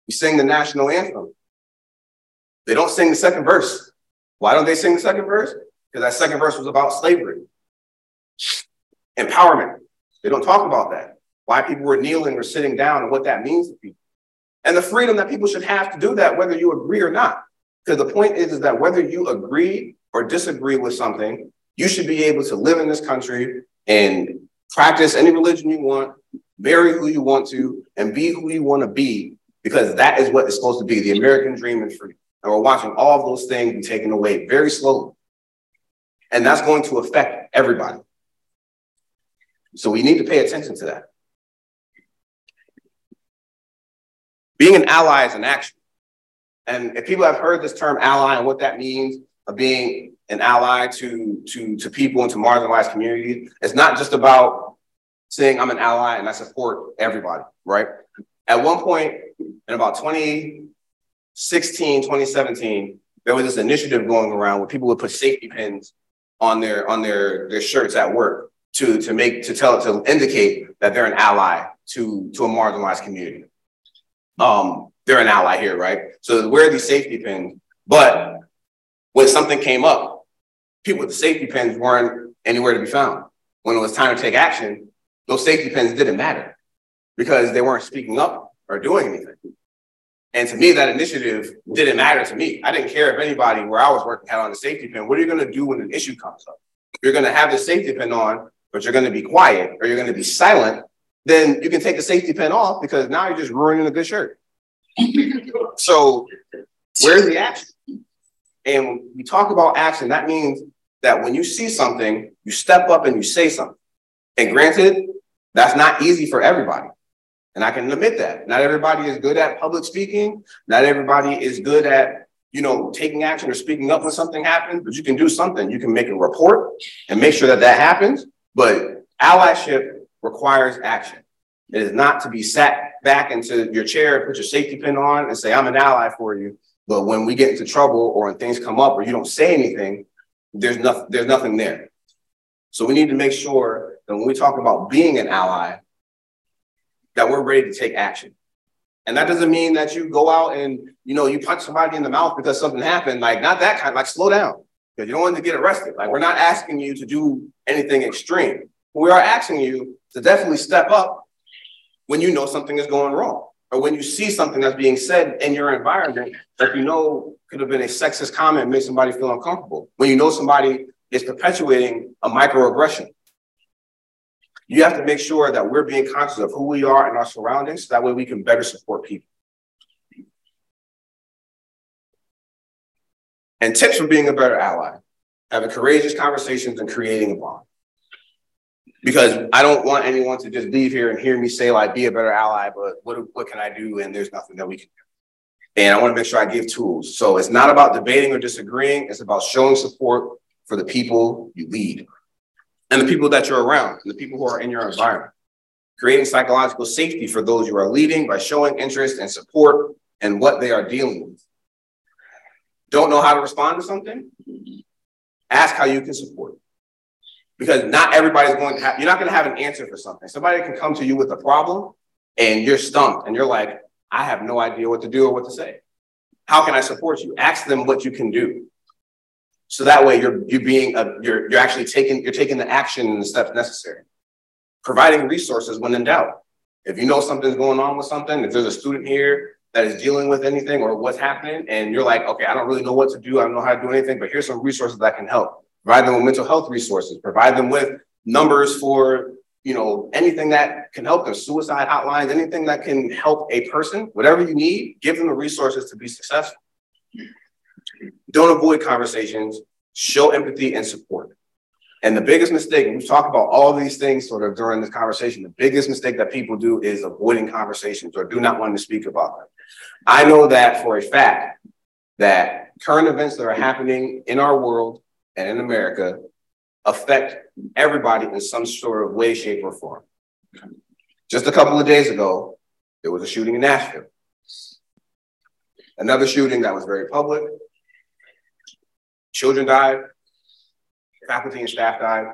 We sing the national anthem. They don't sing the second verse. Why don't they sing the second verse? Because that second verse was about slavery, empowerment. They don't talk about that why people were kneeling or sitting down and what that means to people. And the freedom that people should have to do that, whether you agree or not. Because the point is, is that whether you agree or disagree with something, you should be able to live in this country and practice any religion you want, marry who you want to, and be who you want to be, because that is what is supposed to be the American dream and freedom. And we're watching all of those things be taken away very slowly. And that's going to affect everybody. So we need to pay attention to that. Being an ally is an action. And if people have heard this term ally and what that means of being an ally to, to, to people and to marginalized communities, it's not just about saying I'm an ally and I support everybody, right? At one point in about 2016, 2017, there was this initiative going around where people would put safety pins on their on their, their shirts at work to, to make to tell to indicate that they're an ally to, to a marginalized community um, they're an ally here, right? So wear these safety pins. But when something came up, people with the safety pins weren't anywhere to be found. When it was time to take action, those safety pins didn't matter because they weren't speaking up or doing anything. And to me, that initiative didn't matter to me. I didn't care if anybody where I was working had on a safety pin. What are you going to do when an issue comes up? You're going to have the safety pin on, but you're going to be quiet or you're going to be silent then you can take the safety pin off because now you're just ruining a good shirt. [LAUGHS] so where's the action? And we talk about action, that means that when you see something, you step up and you say something. And granted, that's not easy for everybody. And I can admit that. Not everybody is good at public speaking. Not everybody is good at, you know, taking action or speaking up when something happens, but you can do something. You can make a report and make sure that that happens. But allyship requires action. It is not to be sat back into your chair, put your safety pin on, and say, I'm an ally for you. But when we get into trouble or when things come up or you don't say anything, there's nothing, there's nothing there. So we need to make sure that when we talk about being an ally, that we're ready to take action. And that doesn't mean that you go out and you know you punch somebody in the mouth because something happened. Like not that kind. Like slow down because you don't want to get arrested. Like we're not asking you to do anything extreme. We are asking you to definitely step up when you know something is going wrong or when you see something that's being said in your environment that you know could have been a sexist comment made somebody feel uncomfortable. When you know somebody is perpetuating a microaggression. You have to make sure that we're being conscious of who we are and our surroundings so that way we can better support people. And tips for being a better ally having courageous conversations and creating a bond because I don't want anyone to just leave here and hear me say like be a better ally, but what what can I do? And there's nothing that we can do. And I want to make sure I give tools. So it's not about debating or disagreeing. It's about showing support for the people you lead and the people that you're around and the people who are in your environment. creating psychological safety for those you are leading by showing interest and support in what they are dealing with. Don't know how to respond to something? Ask how you can support. Because not everybody's going to have, you're not going to have an answer for something. Somebody can come to you with a problem and you're stumped and you're like, I have no idea what to do or what to say. How can I support you? Ask them what you can do. So that way you're you're being a, you're you're actually taking you're taking the action and the steps necessary. Providing resources when in doubt. If you know something's going on with something, if there's a student here that is dealing with anything or what's happening, and you're like, okay, I don't really know what to do, I don't know how to do anything, but here's some resources that can help. Provide them with mental health resources, provide them with numbers for you know anything that can help them, suicide hotlines, anything that can help a person, whatever you need, give them the resources to be successful. Don't avoid conversations, show empathy and support. And the biggest mistake, we've talked about all these things sort of during this conversation, the biggest mistake that people do is avoiding conversations or do not want to speak about them. I know that for a fact that current events that are happening in our world and in America affect everybody in some sort of way, shape, or form. Just a couple of days ago, there was a shooting in Nashville. Another shooting that was very public, Children died, faculty and staff died.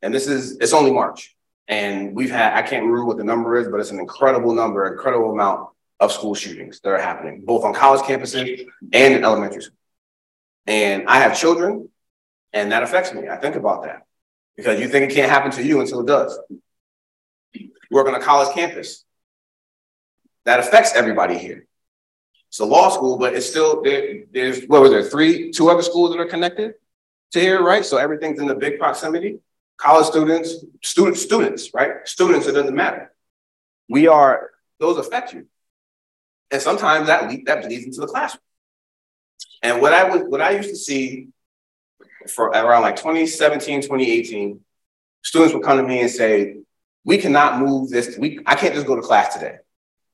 And this is, it's only March. And we've had, I can't remember what the number is, but it's an incredible number, incredible amount of school shootings that are happening, both on college campuses and in elementary school. And I have children, and that affects me. I think about that because you think it can't happen to you until it does. Work on a college campus. That affects everybody here. It's a law school, but it's still there, there's what was there three, two other schools that are connected to here, right? So everything's in the big proximity. College students, students, students, right? Students, it doesn't matter. We are those affect you, and sometimes that le- that bleeds into the classroom. And what I would what I used to see for around like 2017, 2018, students would come to me and say, "We cannot move this. We I can't just go to class today.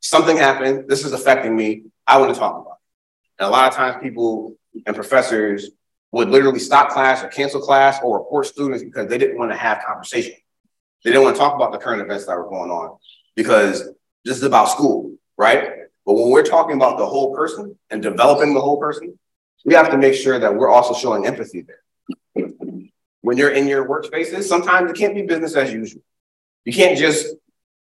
Something happened. This is affecting me. I want to talk about it. And a lot of times people and professors would literally stop class or cancel class or report students because they didn't want to have conversation. They didn't want to talk about the current events that were going on because this is about school, right? But when we're talking about the whole person and developing the whole person, we have to make sure that we're also showing empathy there. When you're in your workspaces, sometimes it can't be business as usual. You can't just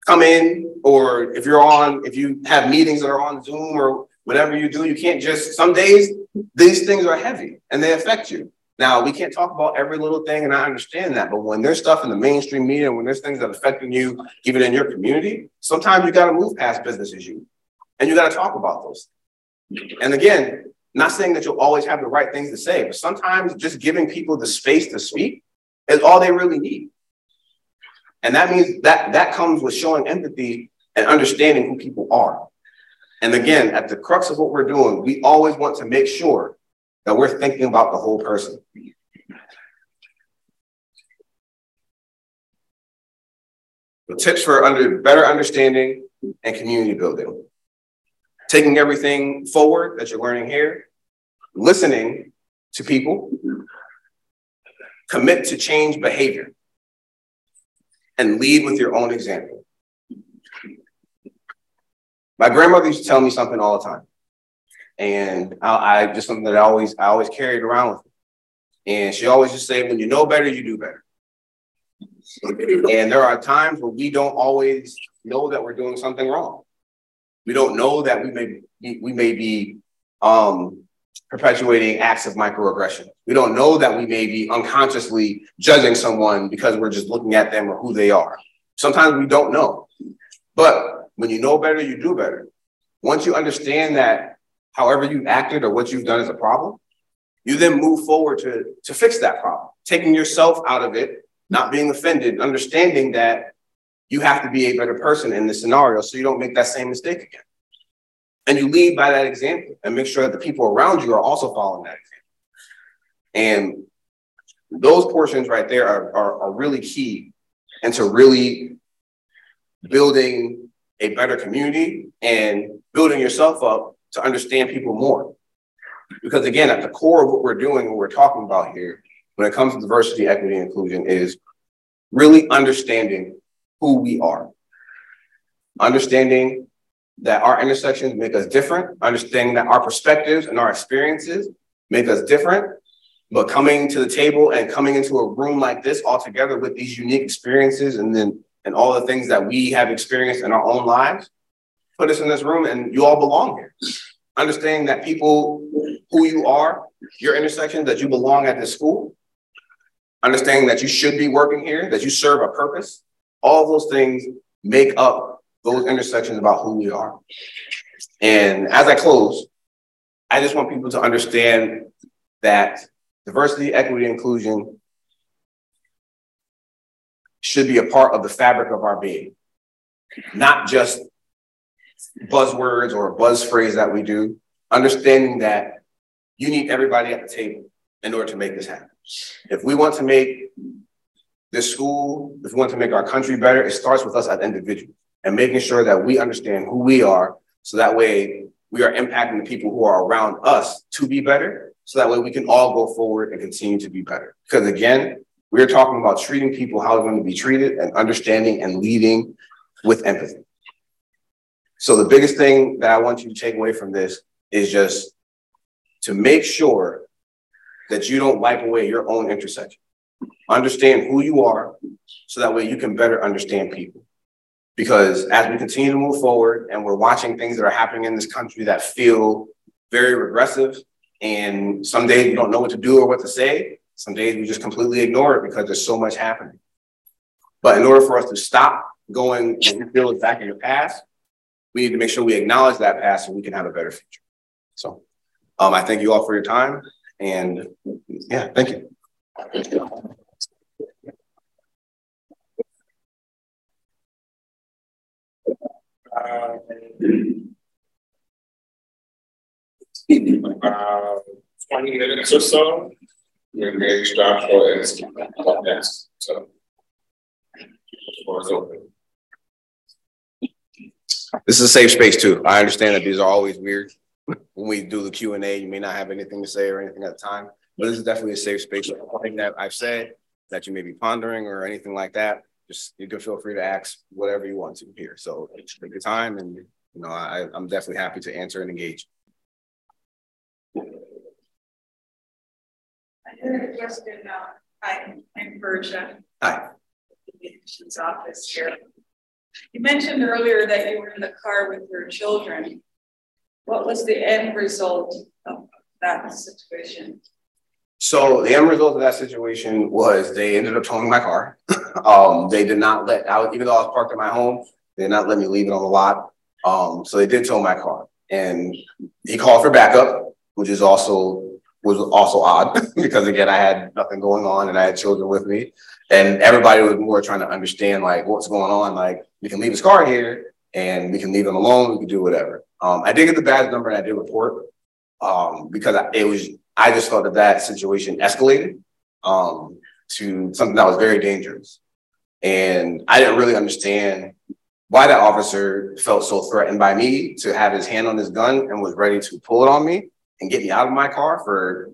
come in, or if you're on, if you have meetings that are on Zoom or whatever you do, you can't just, some days these things are heavy and they affect you. Now, we can't talk about every little thing, and I understand that. But when there's stuff in the mainstream media, when there's things that are affecting you, even in your community, sometimes you got to move past business as you, and you got to talk about those. And again, not saying that you'll always have the right things to say, but sometimes just giving people the space to speak is all they really need. And that means that that comes with showing empathy and understanding who people are. And again, at the crux of what we're doing, we always want to make sure that we're thinking about the whole person. The tips for under better understanding and community building. Taking everything forward that you're learning here, listening to people, commit to change behavior and lead with your own example. My grandmother used to tell me something all the time. And I, I just something that I always I always carried around with me. And she always just say, when you know better, you do better. And there are times where we don't always know that we're doing something wrong. We don't know that we may be, we may be um, perpetuating acts of microaggression. We don't know that we may be unconsciously judging someone because we're just looking at them or who they are. Sometimes we don't know. But when you know better, you do better. Once you understand that however you've acted or what you've done is a problem, you then move forward to, to fix that problem, taking yourself out of it, not being offended, understanding that you have to be a better person in this scenario so you don't make that same mistake again. And you lead by that example and make sure that the people around you are also following that example. And those portions right there are, are, are really key into really building a better community and building yourself up to understand people more. Because again, at the core of what we're doing, what we're talking about here, when it comes to diversity, equity, and inclusion, is really understanding who we are understanding that our intersections make us different, understanding that our perspectives and our experiences make us different, but coming to the table and coming into a room like this all together with these unique experiences and then and all the things that we have experienced in our own lives, put us in this room and you all belong here. Understanding that people who you are, your intersections, that you belong at this school, understanding that you should be working here, that you serve a purpose, all those things make up those intersections about who we are. And as I close, I just want people to understand that diversity, equity, inclusion should be a part of the fabric of our being, not just buzzwords or a buzz phrase that we do, understanding that you need everybody at the table in order to make this happen. If we want to make this school, if we want to make our country better, it starts with us as individuals and making sure that we understand who we are so that way we are impacting the people who are around us to be better. So that way we can all go forward and continue to be better. Because again, we're talking about treating people how they're going to be treated and understanding and leading with empathy. So the biggest thing that I want you to take away from this is just to make sure that you don't wipe away your own intersection. Understand who you are so that way you can better understand people. Because as we continue to move forward and we're watching things that are happening in this country that feel very regressive, and some days we don't know what to do or what to say, some days we just completely ignore it because there's so much happening. But in order for us to stop going and feel back in the past, we need to make sure we acknowledge that past so we can have a better future. So um, I thank you all for your time. And yeah, thank you. Uh, uh, 20 minutes or so. Going to start for next. So, floor is open. This is a safe space too. I understand that these are always weird. [LAUGHS] When we do the Q and A, you may not have anything to say or anything at the time, but this is definitely a safe space. Anything that I've said that you may be pondering or anything like that, just you can feel free to ask whatever you want to here. So take your time, and you know I, I'm definitely happy to answer and engage. Hi, I'm. Hi. Office here. You mentioned earlier that you were in the car with your children. What was the end result of that situation? So the end result of that situation was they ended up towing my car. [LAUGHS] um, they did not let out, even though I was parked at my home, they did not let me leave it on the lot. Um, so they did tow my car, and he called for backup, which is also was also odd [LAUGHS] because again I had nothing going on and I had children with me, and everybody was more trying to understand like what's going on. Like we can leave his car here and we can leave him alone. We can do whatever. Um, I did get the badge number and I did report um, because it was I just thought that that situation escalated um, to something that was very dangerous. And I didn't really understand why that officer felt so threatened by me to have his hand on his gun and was ready to pull it on me and get me out of my car for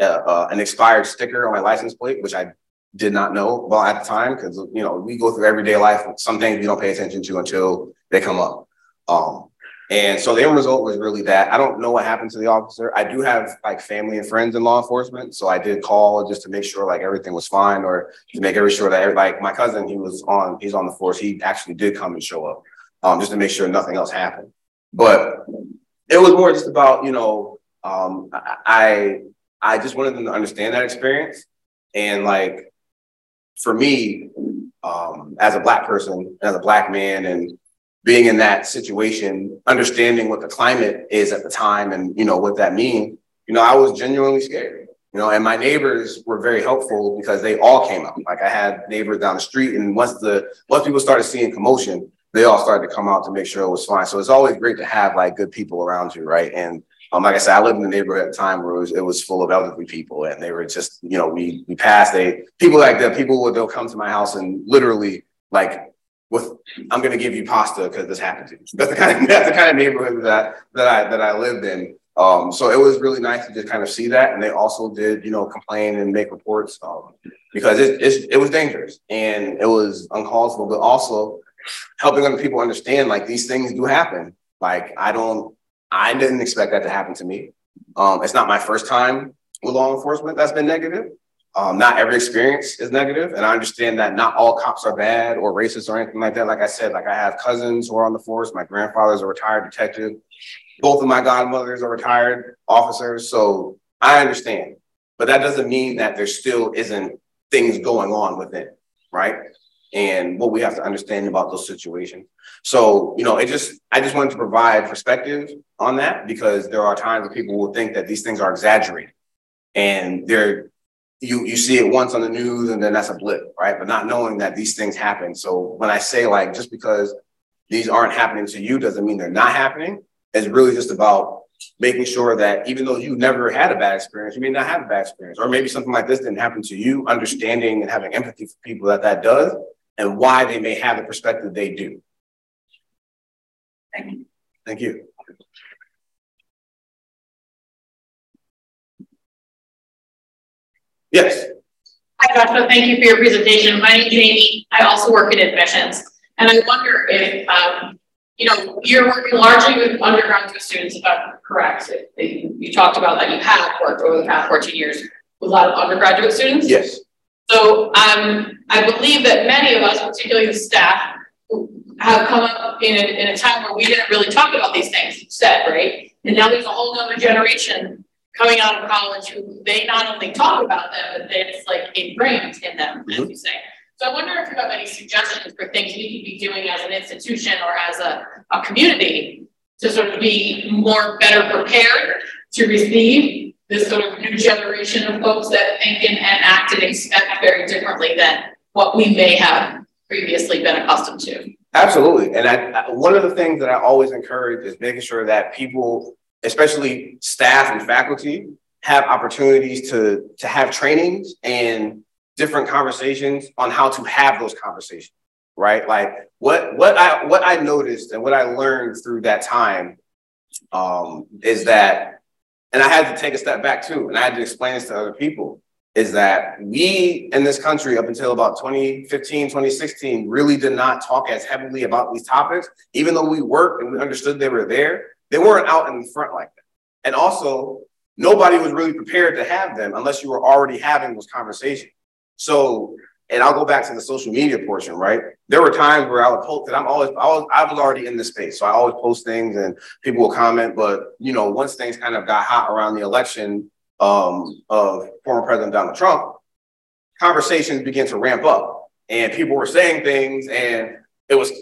uh, uh, an expired sticker on my license plate, which I did not know well at the time because you know we go through everyday life. Some things we don't pay attention to until they come up. Um, and so the end result was really that. I don't know what happened to the officer. I do have like family and friends in law enforcement, so I did call just to make sure like everything was fine, or to make every sure that like my cousin, he was on, he's on the force. He actually did come and show up, um, just to make sure nothing else happened. But it was more just about you know, um, I I just wanted them to understand that experience, and like for me, um, as a black person, as a black man, and being in that situation, understanding what the climate is at the time and, you know, what that means, you know, I was genuinely scared, you know, and my neighbors were very helpful because they all came out. Like I had neighbors down the street and once the, once people started seeing commotion, they all started to come out to make sure it was fine. So it's always great to have like good people around you. Right. And um, like I said, I lived in the neighborhood at the time where it was, it was full of elderly people and they were just, you know, we, we passed, they, people like that, people would, they'll come to my house and literally like with I'm gonna give you pasta because this happened to you. [LAUGHS] That's the kind of that's the kind of neighborhood that that I that I lived in. Um, so it was really nice to just kind of see that, and they also did you know complain and make reports um, because it it was dangerous and it was uncalled for, but also helping other people understand like these things do happen. Like I don't, I didn't expect that to happen to me. Um, it's not my first time with law enforcement that's been negative. Um, not every experience is negative, and I understand that not all cops are bad or racist or anything like that. Like I said, like I have cousins who are on the force. My grandfather's a retired detective. Both of my godmothers are retired officers, so I understand. But that doesn't mean that there still isn't things going on within, right? And what we have to understand about those situations. So, you know, it just, I just wanted to provide perspective on that because there are times where people will think that these things are exaggerated and they're, you, you see it once on the news and then that's a blip, right? But not knowing that these things happen. So when I say like, just because these aren't happening to you doesn't mean they're not happening. It's really just about making sure that even though you've never had a bad experience, you may not have a bad experience, or maybe something like this didn't happen to you, understanding and having empathy for people that that does and why they may have the perspective they do. Thank you. Thank you. Yes. Hi, Joshua. Thank you for your presentation. My name is Amy. I also work in admissions. And I wonder if, um, you know, you're working largely with undergraduate students, if I'm correct. You talked about that you have worked over the past 14 years with a lot of undergraduate students. Yes. So um, I believe that many of us, particularly the staff, have come up in a, in a time where we didn't really talk about these things said, right? And now there's a whole other generation coming out of college who they not only talk about them, but then it's like ingrained in them, mm-hmm. as you say. So I wonder if you have any suggestions for things we could be doing as an institution or as a, a community to sort of be more better prepared to receive this sort of new generation of folks that think and, and act and expect very differently than what we may have previously been accustomed to. Absolutely. And I, one of the things that I always encourage is making sure that people, especially staff and faculty, have opportunities to, to have trainings and different conversations on how to have those conversations, right? Like what what I what I noticed and what I learned through that time um, is that, and I had to take a step back too, and I had to explain this to other people, is that we in this country up until about 2015, 2016 really did not talk as heavily about these topics, even though we worked and we understood they were there, they weren't out in the front like that. And also, nobody was really prepared to have them unless you were already having those conversations. So, and I'll go back to the social media portion, right? There were times where I would post, and I'm always, I was, I was already in the space, so I always post things and people will comment. But you know, once things kind of got hot around the election um, of former President Donald Trump, conversations began to ramp up, and people were saying things, and it was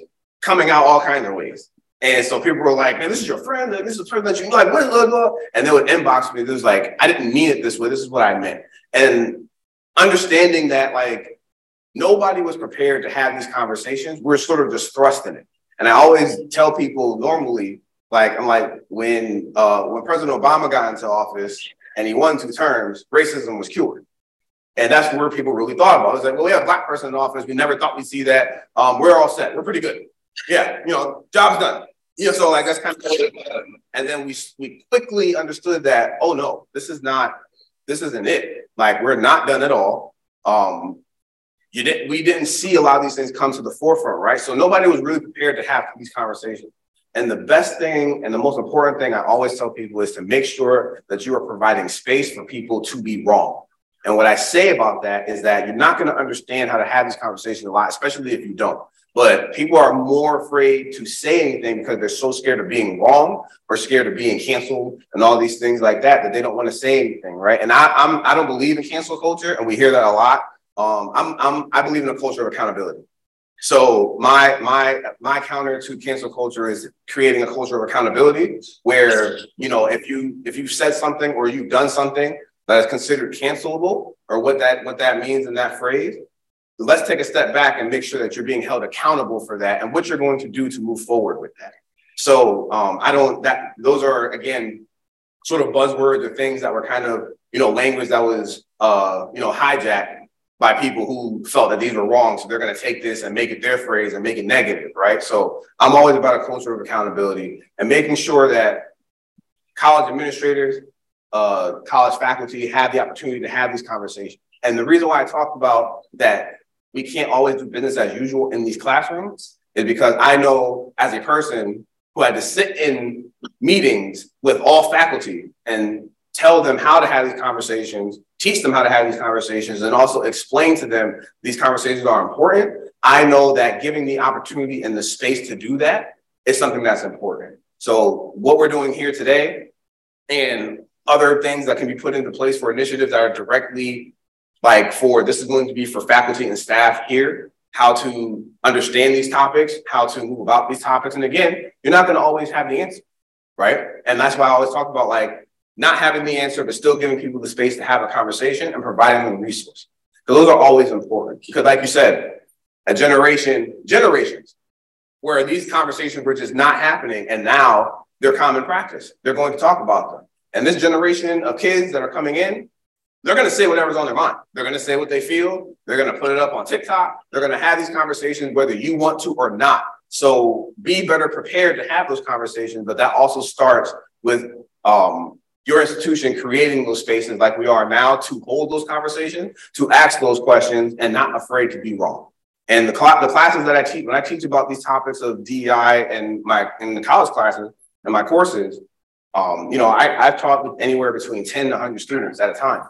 coming out all kinds of ways. And so people were like, man, this is your friend, this is the person that you like, blah, blah, blah. And they would inbox me. This was like, I didn't mean it this way. This is what I meant. And understanding that like nobody was prepared to have these conversations. We're sort of just thrust in it. And I always tell people normally, like I'm like when uh, when President Obama got into office and he won two terms, racism was cured. And that's where people really thought about. It was like, well, we have a black person in office. We never thought we'd see that. Um, we're all set. We're pretty good. Yeah, you know, job's done. You know, so like that's kind of, and then we we quickly understood that. Oh no, this is not this isn't it. Like we're not done at all. Um, you didn't, we didn't see a lot of these things come to the forefront, right? So nobody was really prepared to have these conversations. And the best thing and the most important thing I always tell people is to make sure that you are providing space for people to be wrong. And what I say about that is that you're not going to understand how to have these conversations a lot, especially if you don't. But people are more afraid to say anything because they're so scared of being wrong or scared of being canceled and all these things like that that they don't want to say anything, right? And I, I'm I don't believe in cancel culture, and we hear that a lot. Um, I'm, I'm I believe in a culture of accountability. So my my my counter to cancel culture is creating a culture of accountability where you know if you if you've said something or you've done something that is considered cancelable or what that what that means in that phrase, let's take a step back and make sure that you're being held accountable for that and what you're going to do to move forward with that. So um, I don't that those are again sort of buzzwords or things that were kind of you know language that was uh, you know hijacked by people who felt that these were wrong, so they're going to take this and make it their phrase and make it negative, right? So I'm always about a culture of accountability and making sure that college administrators, uh, college faculty have the opportunity to have these conversations. And the reason why I talked about that we can't always do business as usual in these classrooms is because I know as a person who had to sit in meetings with all faculty and tell them how to have these conversations, teach them how to have these conversations, and also explain to them these conversations are important. I know that giving the opportunity and the space to do that is something that's important. So what we're doing here today and other things that can be put into place for initiatives that are directly like for this is going to be for faculty and staff here how to understand these topics how to move about these topics and again you're not going to always have the answer right and that's why i always talk about like not having the answer but still giving people the space to have a conversation and providing them resources because those are always important because like you said a generation generations where these conversations were just not happening and now they're common practice they're going to talk about them and this generation of kids that are coming in, they're going to say whatever's on their mind. They're going to say what they feel. They're going to put it up on TikTok. They're going to have these conversations whether you want to or not. So be better prepared to have those conversations. But that also starts with um, your institution creating those spaces like we are now to hold those conversations, to ask those questions, and not afraid to be wrong. And the, cl- the classes that I teach, when I teach about these topics of DEI and my in the college classes and my courses, um, you know, I, I've taught anywhere between 10 to 100 students at a time.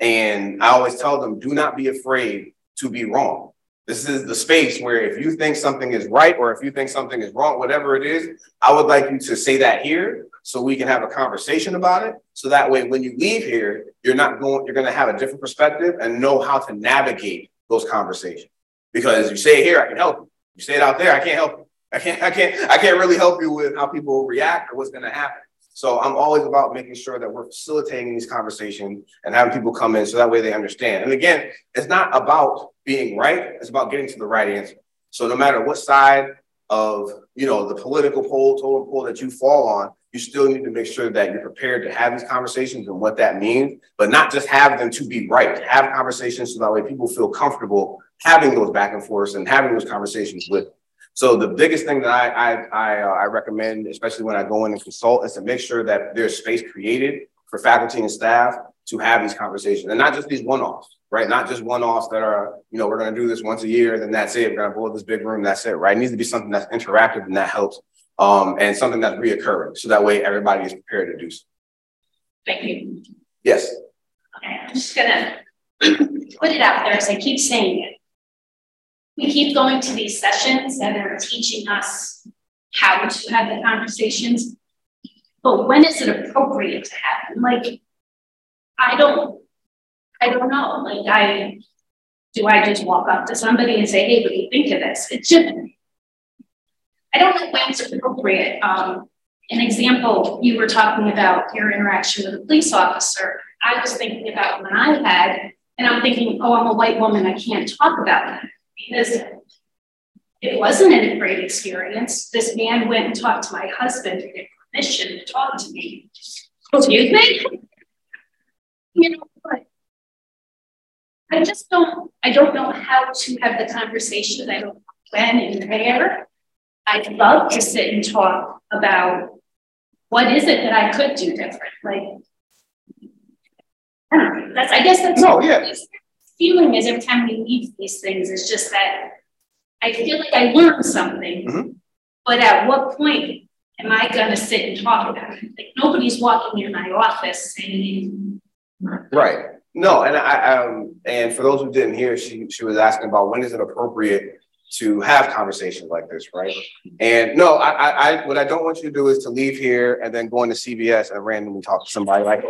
And I always tell them, do not be afraid to be wrong. This is the space where if you think something is right or if you think something is wrong, whatever it is, I would like you to say that here so we can have a conversation about it. So that way, when you leave here, you're not going, you're going to have a different perspective and know how to navigate those conversations. Because you say it here, I can help you. You say it out there, I can't help you. I can't, I can't, I can't really help you with how people react or what's going to happen. So I'm always about making sure that we're facilitating these conversations and having people come in so that way they understand. And again, it's not about being right, it's about getting to the right answer. So no matter what side of you know the political pole, total pole that you fall on, you still need to make sure that you're prepared to have these conversations and what that means, but not just have them to be right. Have conversations so that way people feel comfortable having those back and forths and having those conversations with. So the biggest thing that I I I, uh, I, recommend, especially when I go in and consult, is to make sure that there's space created for faculty and staff to have these conversations, and not just these one-offs, right? Not just one-offs that are, you know, we're going to do this once a year, then that's it. We're going to board this big room, that's it, right? It needs to be something that's interactive and that helps, um, and something that's reoccurring, so that way everybody is prepared to do so. Thank you. Yes. Okay, I'm just gonna [COUGHS] put it out there as I keep saying it we keep going to these sessions that are teaching us how to have the conversations. But when is it appropriate to have them? Like, I don't, I don't know. Like, I do I just walk up to somebody and say, "Hey, what do you think of this?" It's just, I don't know when it's appropriate. Um, an example, you were talking about your interaction with a police officer. I was thinking about when I had, and I'm thinking, "Oh, I'm a white woman. I can't talk about that." because it wasn't a great experience. This man went and talked to my husband to get permission to talk to me. Excuse me? You know what? I just don't, I don't know how to have the conversation. I don't know when and where. I'd love to sit and talk about what is it that I could do different. Like, I don't know. That's I guess that's no, yeah feeling is every time we leave these things is just that I feel like I learned something, mm-hmm. but at what point am I going to sit and talk about it? Like nobody's walking in my office saying. Right. No, and I um and for those who didn't hear, she she was asking about when is it appropriate to have conversations like this, right? And no, I, I, what I don't want you to do is to leave here and then go into CVS and randomly talk to somebody like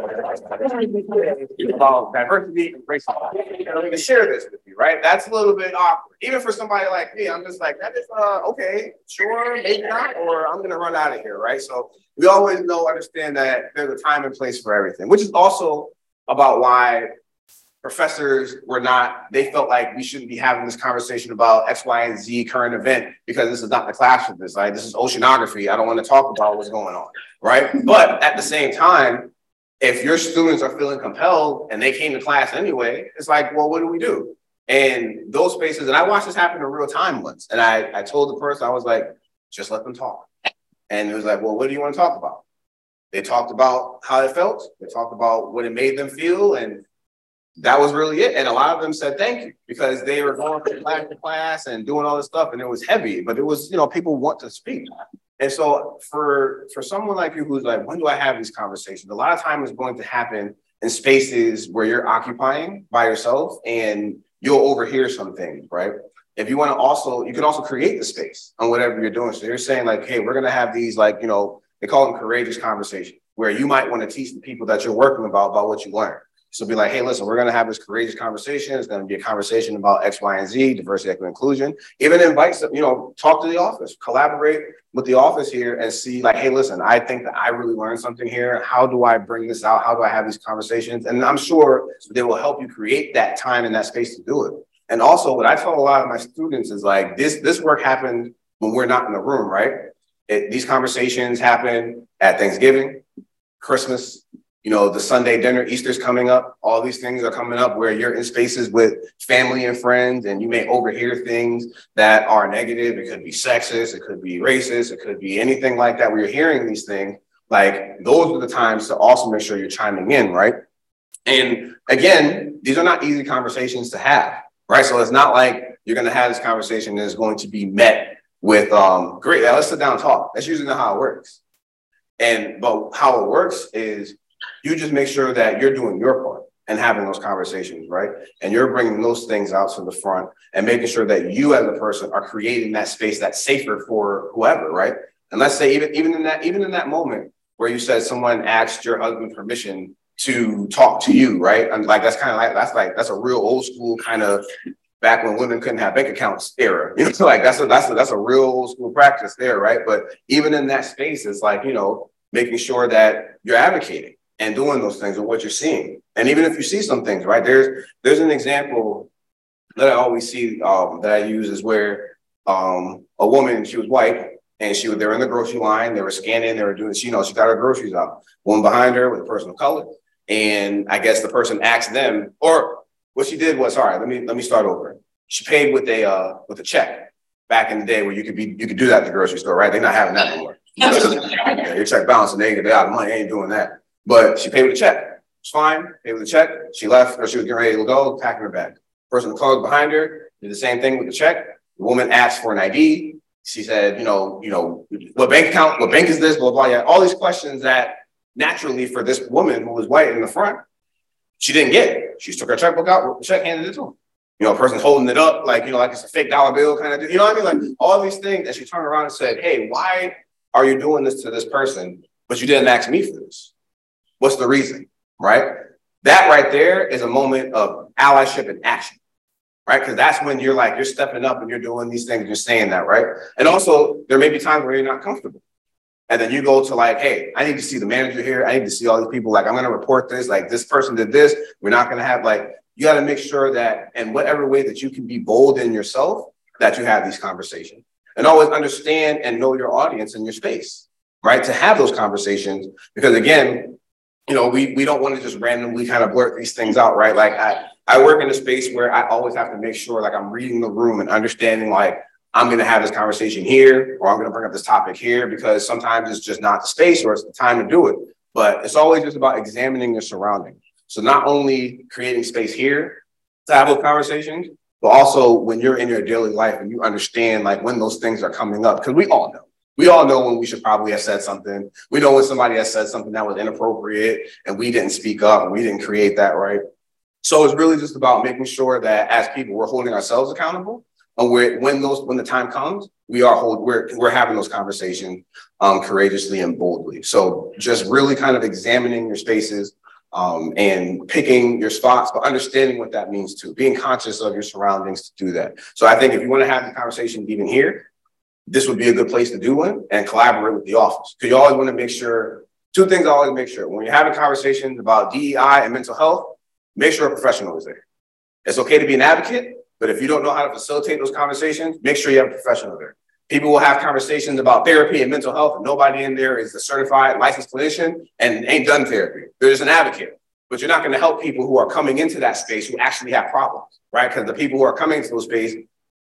about diversity and racism. To share this with you, right? That's a little bit awkward, even for somebody like me. I'm just like, that is uh, okay, sure, maybe not, or I'm gonna run out of here, right? So we always know, understand that there's a time and place for everything, which is also about why professors were not, they felt like we shouldn't be having this conversation about X, Y, and Z current event because this is not the class for this. Like this is oceanography. I don't want to talk about what's going on. Right. But at the same time, if your students are feeling compelled and they came to class anyway, it's like, well, what do we do? And those spaces, and I watched this happen in real time once. And I, I told the person, I was like, just let them talk. And it was like, well, what do you want to talk about? They talked about how it felt. They talked about what it made them feel. And that was really it. And a lot of them said thank you because they were going from class to class and doing all this stuff and it was heavy, but it was, you know, people want to speak. And so for for someone like you who's like, when do I have these conversations? A lot of time is going to happen in spaces where you're occupying by yourself and you'll overhear some things, right? If you want to also, you can also create the space on whatever you're doing. So you're saying like, hey, we're gonna have these like, you know, they call them courageous conversations, where you might want to teach the people that you're working about about what you learned. So be like, hey, listen, we're going to have this courageous conversation. It's going to be a conversation about X, Y, and Z, diversity, equity, inclusion. Even invite some, you know, talk to the office, collaborate with the office here and see like, hey, listen, I think that I really learned something here. How do I bring this out? How do I have these conversations? And I'm sure they will help you create that time and that space to do it. And also what I tell a lot of my students is like, this, this work happened when we're not in the room, right? It, these conversations happen at Thanksgiving, Christmas, you know, the Sunday dinner, Easter's coming up. All these things are coming up where you're in spaces with family and friends, and you may overhear things that are negative. It could be sexist, it could be racist, it could be anything like that. Where you're hearing these things, like those are the times to also make sure you're chiming in, right? And again, these are not easy conversations to have, right? So it's not like you're to have this conversation and it's going to be met with, um, great, let's sit down and talk. That's usually not how it works. And but how it works is you just make sure that you're doing your part and having those conversations, right? And you're bringing those things out to the front and making sure that you as a person are creating that space that's safer for whoever, right? And let's say even even in that even in that moment where you said someone asked your husband permission to talk to you, right? And like that's kind of like that's like that's a real old school kind of back when women couldn't have bank accounts era. [LAUGHS] You know, like that's a that's a that's a real old school practice there, right? But even in that space, it's like you know making sure that you're advocating and doing those things or what you're seeing. And even if you see some things, right? There's there's an example that I always see um, that I use is where um, a woman, she was white, and she was they were in the grocery line, they were scanning, they were doing, you know, she got her groceries out. One behind her with a person of color, and I guess the person asked them, or what she did was, all right, let me let me start over. She paid with a uh, with a check back in the day where you could be you could do that at the grocery store, right? They're not having that anymore. [LAUGHS] [LAUGHS] yeah, your check and they get out of money, ain't doing that. But she paid with a check. It's fine. Paid with a check. She left, or she was getting ready to go, packing her bag. Person called behind her did the same thing with the check. The woman asked for an ID. She said, you know, you know, what bank account, what bank is this, blah, blah, yeah. All these questions that naturally for this woman who was white in the front, she didn't get. She took her checkbook out, the check handed it to him. You know, a person holding it up, like, you know, like it's a fake dollar bill kind of thing. You know what I mean? Like all these things. And she turned around and said, Hey, why are you doing this to this person? But you didn't ask me for this. What's the reason? Right? That right there is a moment of allyship and action. Right? Because that's when you're like, you're stepping up and you're doing these things, you're saying that, right? And also, there may be times where you're not comfortable. And then you go to like, hey, I need to see the manager here. I need to see all these people. Like, I'm going to report this. Like, this person did this. We're not going to have like, you got to make sure that in whatever way that you can be bold in yourself, that you have these conversations and always understand and know your audience and your space, right? To have those conversations. Because again, you know, we we don't want to just randomly kind of blurt these things out, right? Like I I work in a space where I always have to make sure like I'm reading the room and understanding like I'm going to have this conversation here or I'm going to bring up this topic here because sometimes it's just not the space or it's the time to do it. But it's always just about examining your surroundings. So not only creating space here to have those conversations, but also when you're in your daily life and you understand like when those things are coming up, because we all know we all know when we should probably have said something. We know when somebody has said something that was inappropriate and we didn't speak up and we didn't create that, right? So it's really just about making sure that as people, we're holding ourselves accountable. And we're, when those when the time comes, we are hold, we're we're having those conversations um, courageously and boldly. So just really kind of examining your spaces um, and picking your spots, but understanding what that means too, being conscious of your surroundings to do that. So I think if you want to have the conversation even here, this would be a good place to do one and collaborate with the office. Because you always want to make sure two things I always make sure when you're having conversations about DEI and mental health, make sure a professional is there. It's okay to be an advocate, but if you don't know how to facilitate those conversations, make sure you have a professional there. People will have conversations about therapy and mental health, and nobody in there is a certified licensed clinician and ain't done therapy. There's an advocate, but you're not going to help people who are coming into that space who actually have problems, right? Because the people who are coming into those space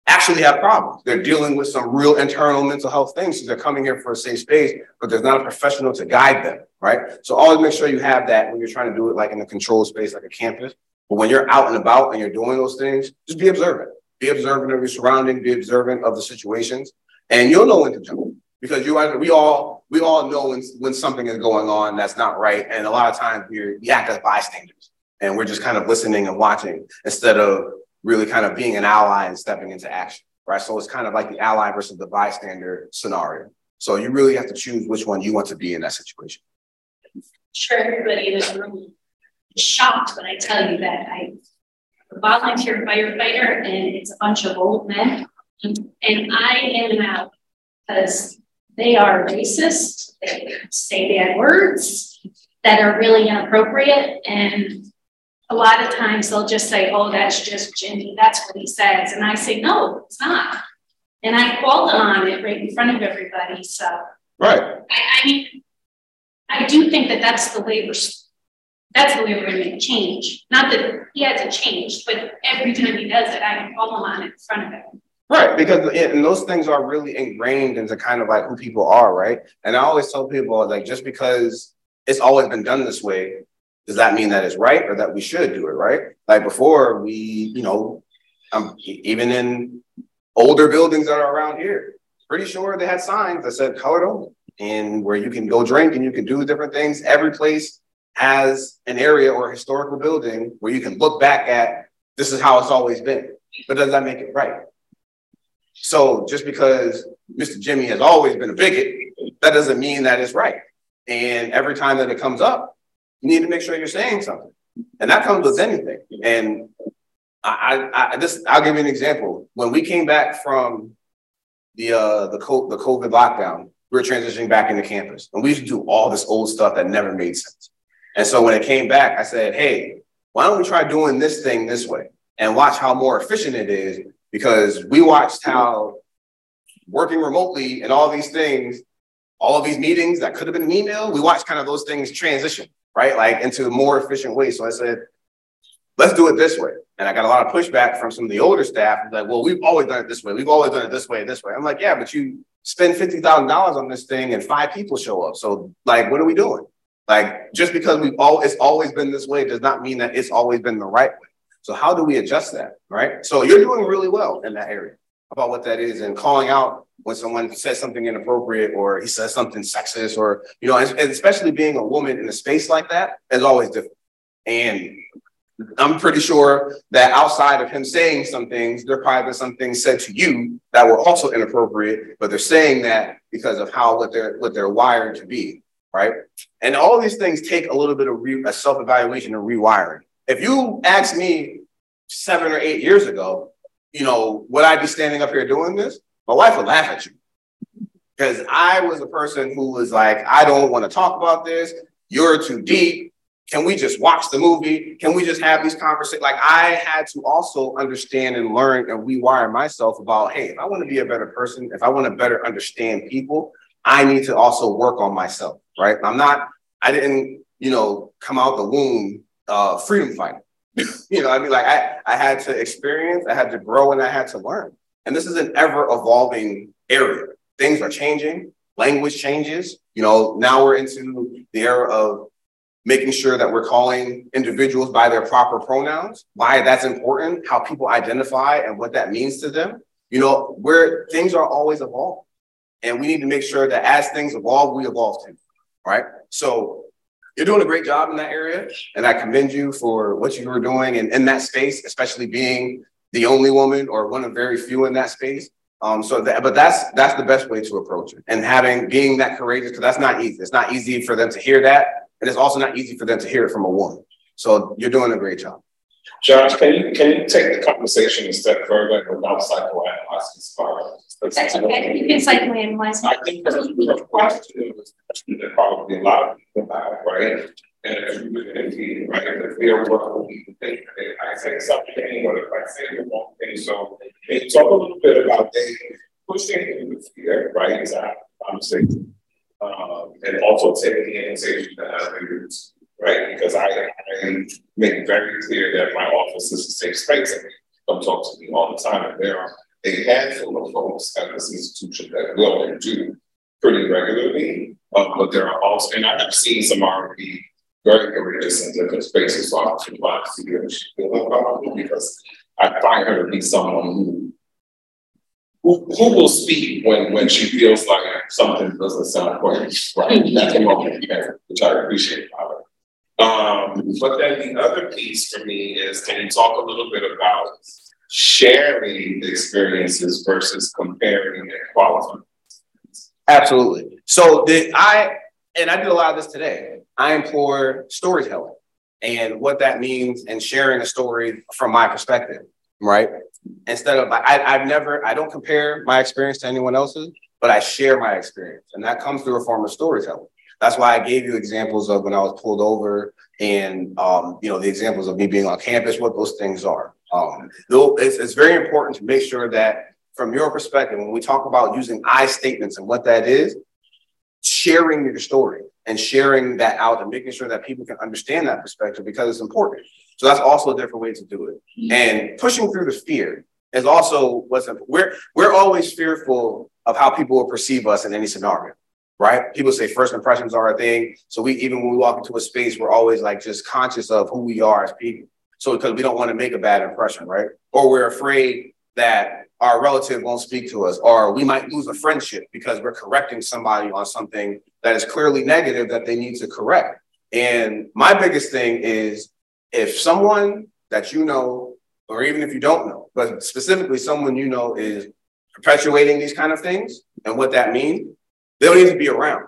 actually have problems. They're dealing with some real internal mental health things. So they're coming here for a safe space, but there's not a professional to guide them, right? So always make sure you have that when you're trying to do it like in a controlled space, like a campus. But when you're out and about and you're doing those things, just be observant. Be observant of your surroundings, be observant of the situations, and you'll know when to jump. Because you we all we all know when, when something is going on that's not right. And a lot of times we're we act as bystanders and we're just kind of listening and watching instead of really kind of being an ally and stepping into action. Right. So it's kind of like the ally versus the bystander scenario. So you really have to choose which one you want to be in that situation. Sure, everybody in this room is shocked when I tell you that I volunteer firefighter and it's a bunch of old men. And I am out because they are racist, they say bad words that are really inappropriate. And a lot of times they'll just say, oh, that's just Jimmy, that's what he says. And I say, no, it's not. And I called on it right in front of everybody. So, right. I, I mean, I do think that that's the way we're that's the way we're going to make change. Not that he hasn't changed, but every time he does it, I can call him on it in front of him. Right, because and those things are really ingrained into kind of like who people are, right? And I always tell people like just because it's always been done this way, does that mean that it's right or that we should do it right? Like before, we, you know, um, even in older buildings that are around here, pretty sure they had signs that said colored only, and where you can go drink and you can do different things. Every place has an area or historical building where you can look back at this is how it's always been. But does that make it right? So just because Mr. Jimmy has always been a bigot, that doesn't mean that it's right. And every time that it comes up, you need to make sure you're saying something. And that comes with anything. And I, I, I just I'll give you an example. When we came back from the uh the co- the COVID lockdown, we were transitioning back into campus, and we used to do all this old stuff that never made sense. And so when it came back, I said, hey, why don't we try doing this thing this way and watch how more efficient it is? Because we watched how working remotely and all these things, all of these meetings that could have been an email, we watched kind of those things transition, right? Like into a more efficient ways. So I said, let's do it this way. And I got a lot of pushback from some of the older staff. Like, well, we've always done it this way. We've always done it this way, this way. I'm like, yeah, but you spend $50,000 on this thing and five people show up. So like, what are we doing? Like just because we've all it's always been this way does not mean that it's always been the right way. So how do we adjust that? Right. So you're doing really well in that area about what that is and calling out when someone says something inappropriate or he says something sexist or you know, and especially being a woman in a space like that is always different. And I'm pretty sure that outside of him saying some things, there probably been some things said to you that were also inappropriate, but they're saying that because of how what they're what they're wired to be right? And all these things take a little bit of re- self evaluation and rewiring. If you asked me seven or eight years ago, you know, would I be standing up here doing this? My wife would laugh at you because I was a person who was like, I don't want to talk about this. You're too deep. Can we just watch the movie? Can we just have these conversations? Like I had to also understand and learn and rewire myself about, hey, if I want to be a better person, if I want to better understand people, I need to also work on myself right? I'm not, I didn't, you know, come out the womb uh, freedom fighter. [LAUGHS] you know, I mean, like I, I had to experience, I had to grow, and I had to learn. And this is an ever evolving area. Things are changing, language changes. You know, now we're into the era of making sure that we're calling individuals by their proper pronouns, why that's important, how people identify and what that means to them. You know, where things are always evolving. And we need to make sure that as things evolve, we evolve too right? So you're doing a great job in that area, and I commend you for what you were doing and in that space, especially being the only woman or one of very few in that space. Um, so that, but that's that's the best way to approach it, and having being that courageous because that's not easy. It's not easy for them to hear that, and it's also not easy for them to hear it from a woman. So you're doing a great job. Josh, can you can you take the conversation a step further without psychoanalyzing spiral? That's okay. You can psychoanalyze. I think that's a question that probably a lot of have, right? And if you at it, right, if they are what we think, I say something, or if I say the wrong thing. So, you talk a little bit about they pushing the fear, right? That conversation? Um, and also taking the invitation to have leaders right? Because I, I make very clear that my office is a safe space. And come talk to me all the time. And there are a handful of folks at this institution that will and do pretty regularly. Um, but there are also, and I've seen some R&B very courageous in different spaces, so I'm too to see her. She's feeling comfortable because I find her to be someone who who, who will speak when, when she feels like something doesn't sound quite right? That's a moment, yeah, which I appreciate about her. Um, but then the other piece for me is, can you talk a little bit about sharing experiences versus comparing and qualifying? Absolutely. So the I and I did a lot of this today. I employ storytelling and what that means and sharing a story from my perspective, right? Instead of I, I've never I don't compare my experience to anyone else's, but I share my experience, and that comes through a form of storytelling. That's why I gave you examples of when I was pulled over and, um, you know, the examples of me being on campus, what those things are. Um, though it's, it's very important to make sure that from your perspective, when we talk about using I statements and what that is, sharing your story and sharing that out and making sure that people can understand that perspective because it's important. So that's also a different way to do it. And pushing through the fear is also what's important. We're, we're always fearful of how people will perceive us in any scenario right? People say first impressions are a thing. So we even when we walk into a space, we're always like just conscious of who we are as people. So because we don't want to make a bad impression, right? Or we're afraid that our relative won't speak to us, or we might lose a friendship because we're correcting somebody on something that is clearly negative that they need to correct. And my biggest thing is if someone that you know, or even if you don't know, but specifically someone you know is perpetuating these kind of things and what that means, they don't need to be around.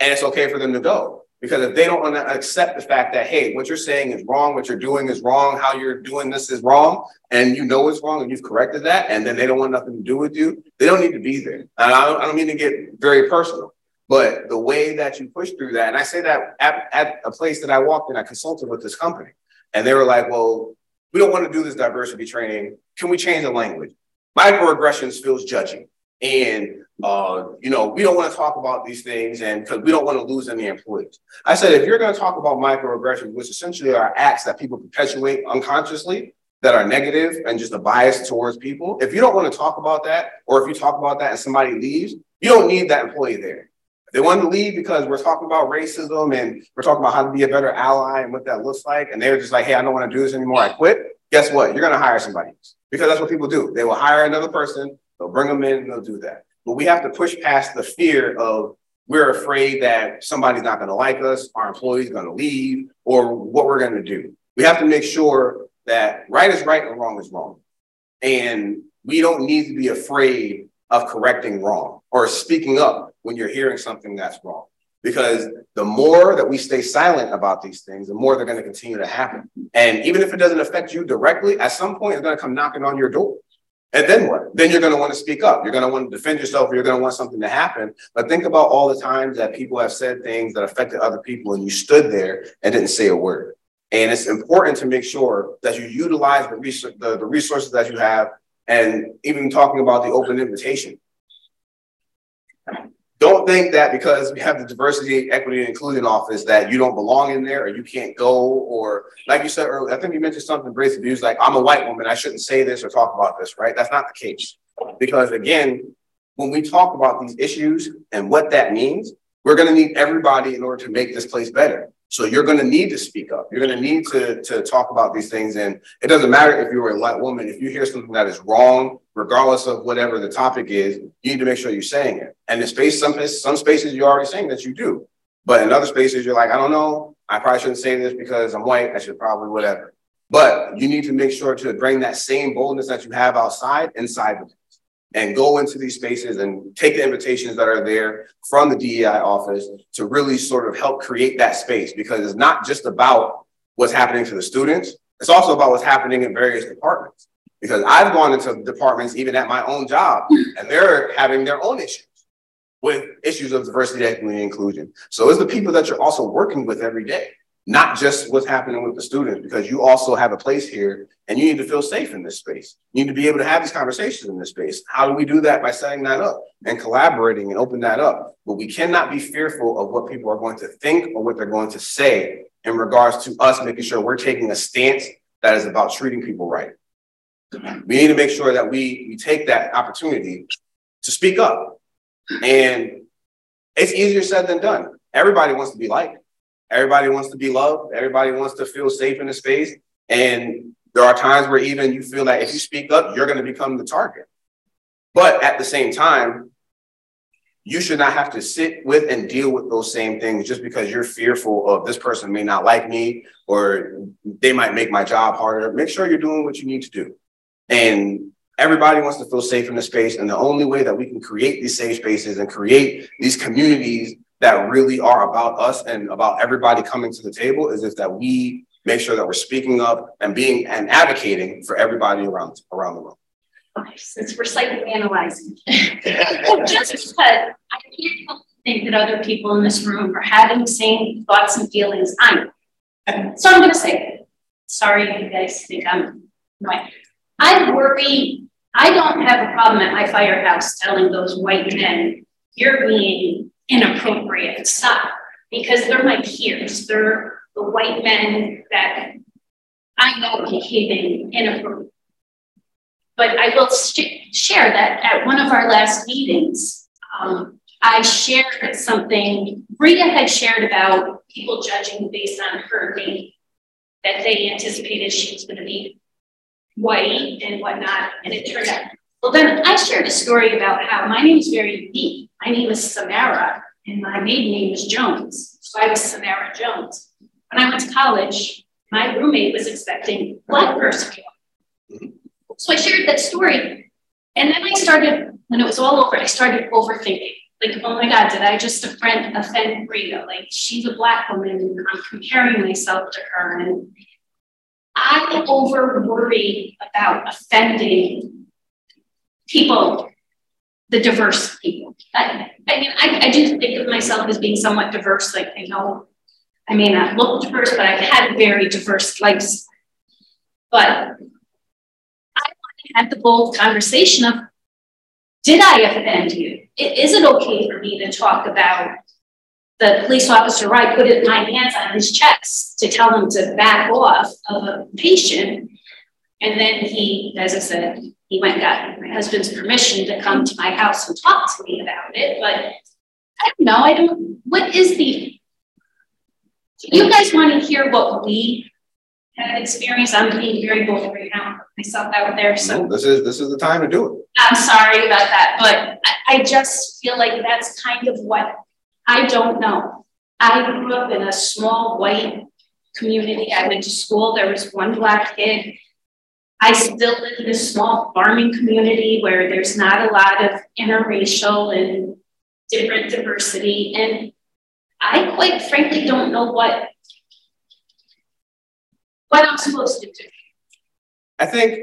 And it's okay for them to go. Because if they don't want to accept the fact that, hey, what you're saying is wrong, what you're doing is wrong, how you're doing this is wrong, and you know it's wrong and you've corrected that, and then they don't want nothing to do with you, they don't need to be there. And I don't, mean to get very personal, but the way that you push through that, and I say that at, at a place that I walked in, I consulted with this company, and they were like, well, we don't want to do this diversity training. Can we change the language? Microaggressions feels judging. And uh, you know, we don't want to talk about these things and because we don't want to lose any employees. I said, if you're going to talk about microaggressions, which essentially are acts that people perpetuate unconsciously that are negative and just a bias towards people, if you don't want to talk about that, or if you talk about that and somebody leaves, you don't need that employee there. They want to leave because we're talking about racism and we're talking about how to be a better ally and what that looks like, and they're just like, hey, I don't want to do this anymore, I quit. Guess what? You're going to hire somebody because that's what people do. They will hire another person, they'll bring them in, and they'll do that. But we have to push past the fear of we're afraid that somebody's not going to like us, our employee's going to leave, or what we're going to do. We have to make sure that right is right and wrong is wrong. And we don't need to be afraid of correcting wrong or speaking up when you're hearing something that's wrong. Because the more that we stay silent about these things, the more they're going to continue to happen. And even if it doesn't affect you directly, at some point it's going to come knocking on your door. And then what? Then you're going to want to speak up. You're going to want to defend yourself. or You're going to want something to happen. But think about all the times that people have said things that affected other people and you stood there and didn't say a word. And it's important to make sure that you utilize the, the, the resources that you have and even talking about the open invitation. Don't think that because we have the diversity, equity, and inclusion office that you don't belong in there or you can't go, or like you said earlier, I think you mentioned something Grace abused, like I'm a white woman, I shouldn't say this or talk about this, right? That's not the case. Because again, when we talk about these issues and what that means, we're going to need everybody in order to make this place better. So you're going to need to speak up. You're going to need to, to talk about these things. And it doesn't matter if you're a white woman, if you hear something that is wrong, regardless of whatever the topic is, you need to make sure you're saying it. And in space, some, some spaces you're already saying that you do. But in other spaces, you're like, I don't know. I probably shouldn't say this because I'm white. I should probably whatever. But you need to make sure to bring that same boldness that you have outside inside the and go into these spaces and take the invitations that are there from the DEI office to really sort of help create that space because it's not just about what's happening to the students, it's also about what's happening in various departments. Because I've gone into departments even at my own job hmm. and they're having their own issues with issues of diversity, equity, and inclusion. So it's the people that you're also working with every day not just what's happening with the students, because you also have a place here and you need to feel safe in this space. You need to be able to have these conversations in this space. How do we do that? By setting that up and collaborating and open that up. But we cannot be fearful of what people are going to think or what they're going to say in regards to us making sure we're taking a stance that is about treating people right. We need to make sure that we, we take that opportunity to speak up. And it's easier said than done. Everybody wants to be liked. Everybody wants to be loved. Everybody wants to feel safe in the space. And there are times where even you feel that if you speak up, you're going to become the target. But at the same time, you should not have to sit with and deal with those same things just because you're fearful of this person may not like me or they might make my job harder. Make sure you're doing what you need to do. And everybody wants to feel safe in the space. And the only way that we can create these safe spaces and create these communities that really are about us and about everybody coming to the table is if that we make sure that we're speaking up and being and advocating for everybody around around the world. Okay, since we're psychoanalyzing. Just because I can't help think that other people in this room are having the same thoughts and feelings I'm. So I'm gonna say. Sorry if you guys think I'm right. I worry, I don't have a problem at my firehouse telling those white men, you're being inappropriate, stop. Because they're my peers, they're the white men that I know behaving inappropriate. But I will sh- share that at one of our last meetings, um, I shared something Bria had shared about people judging based on her name, that they anticipated she was going to be white and whatnot, and it turned out. Well, then I shared a story about how my name is very unique. My name is Samara, and my maiden name is Jones. So I was Samara Jones. When I went to college, my roommate was expecting black person. So I shared that story. And then I started, when it was all over, I started overthinking. Like, oh my God, did I just offend, offend Bria? Like, she's a black woman and I'm comparing myself to her. And I over worry about offending people, the diverse people. I, I mean, I, I do think of myself as being somewhat diverse. Like, I know I may not look diverse, but I've had very diverse lives. But I want to have the bold conversation of did I offend you? Is it okay for me to talk about the police officer I put my hands on his chest to tell him to back off of a patient? And then he, as I said, he went and got my husband's permission to come to my house and talk to me about it. But I don't know. I don't, what is the you guys want to hear what we have experienced? I'm being very bold right now, myself out there. So this is this is the time to do it. I'm sorry about that, but I, I just feel like that's kind of what I don't know. I grew up in a small white community. I went to school. There was one black kid. I still live in a small farming community where there's not a lot of interracial and different diversity. And I quite frankly don't know what what I'm supposed to do. I think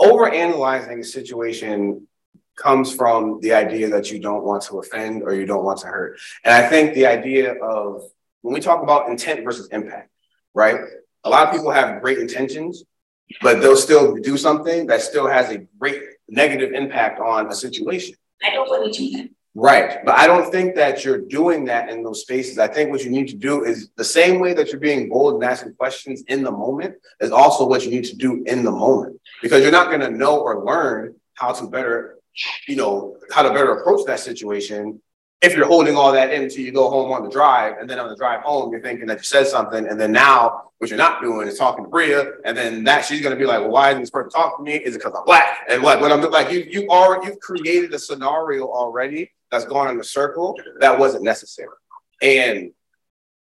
overanalyzing a situation comes from the idea that you don't want to offend or you don't want to hurt. And I think the idea of when we talk about intent versus impact, right? A lot of people have great intentions, but they'll still do something that still has a great negative impact on a situation. I don't want to do that. Right. But I don't think that you're doing that in those spaces. I think what you need to do is the same way that you're being bold and asking questions in the moment is also what you need to do in the moment because you're not going to know or learn how to better, you know, how to better approach that situation if you're holding all that in until you go home on the drive, and then on the drive home, you're thinking that you said something, and then now what you're not doing is talking to Bria, and then that she's gonna be like, well, why isn't this person talking to me? Is it because I'm black? And what when I'm like you you are you've created a scenario already that's gone in a circle that wasn't necessary. And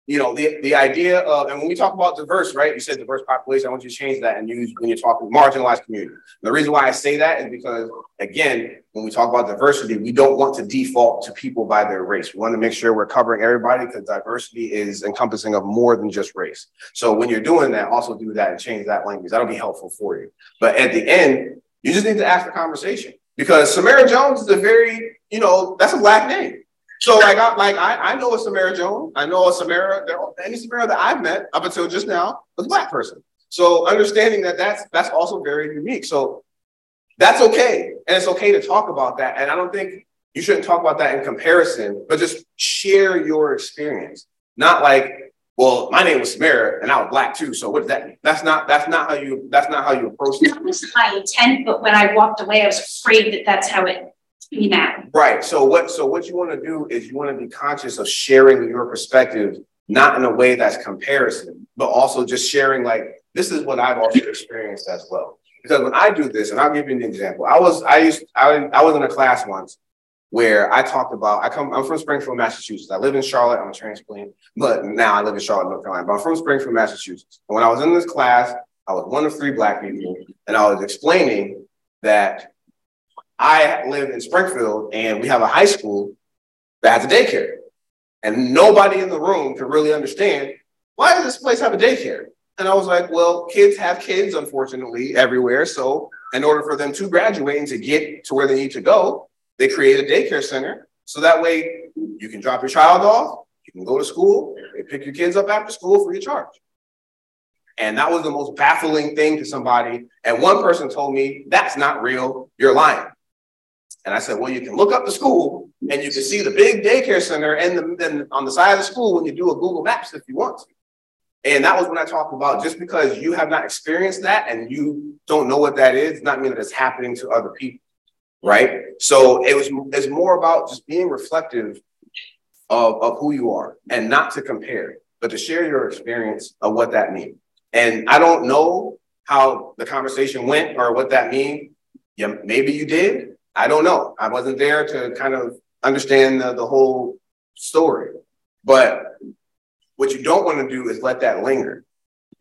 you know, the, the idea of, and when we talk about diverse, right? You said diverse population. I want you to change that and use when you're talking marginalized community. The reason why I say that is because, again, when we talk about diversity, we don't want to default to people by their race. We want to make sure we're covering everybody because diversity is encompassing of more than just race. So when you're doing that, also do that and change that language. That'll be helpful for you. But at the end, you just need to ask the conversation because Samara Jones is a very, you know, that's a black name. So like I like I, I know a Samara Jones. I know a Samara. Any Samara that I've met up until just now was a black person. So understanding that that's that's also very unique. So that's okay, and it's okay to talk about that. And I don't think you shouldn't talk about that in comparison, but just share your experience. Not like, well, my name was Samara and I was black too. So what does that mean? That's not that's not how you that's not how you approach it. That was my intent, but when I walked away, I was afraid that that's how it Right. So what so what you want to do is you want to be conscious of sharing your perspective not in a way that's comparison, but also just sharing like this is what I've also experienced as well. Because when I do this, and I'll give you an example. I was I used I, I was in a class once where I talked about I come I'm from Springfield, Massachusetts. I live in Charlotte. I'm a transplant, but now I live in Charlotte, North Carolina. But I'm from Springfield, Massachusetts. And when I was in this class, I was one of three black people, and I was explaining that I live in Springfield and we have a high school that has a daycare. And nobody in the room could really understand why does this place have a daycare? And I was like, well, kids have kids, unfortunately, everywhere. So, in order for them to graduate and to get to where they need to go, they create a daycare center. So that way you can drop your child off, you can go to school, they pick your kids up after school free of charge. And that was the most baffling thing to somebody. And one person told me, that's not real, you're lying. And I said, well, you can look up the school and you can see the big daycare center and, the, and on the side of the school when you do a Google Maps if you want to. And that was when I talked about just because you have not experienced that and you don't know what that is, not mean that it's happening to other people. Right. So it was it's more about just being reflective of, of who you are and not to compare, but to share your experience of what that means. And I don't know how the conversation went or what that means. Yeah, maybe you did. I don't know. I wasn't there to kind of understand the, the whole story. But what you don't want to do is let that linger.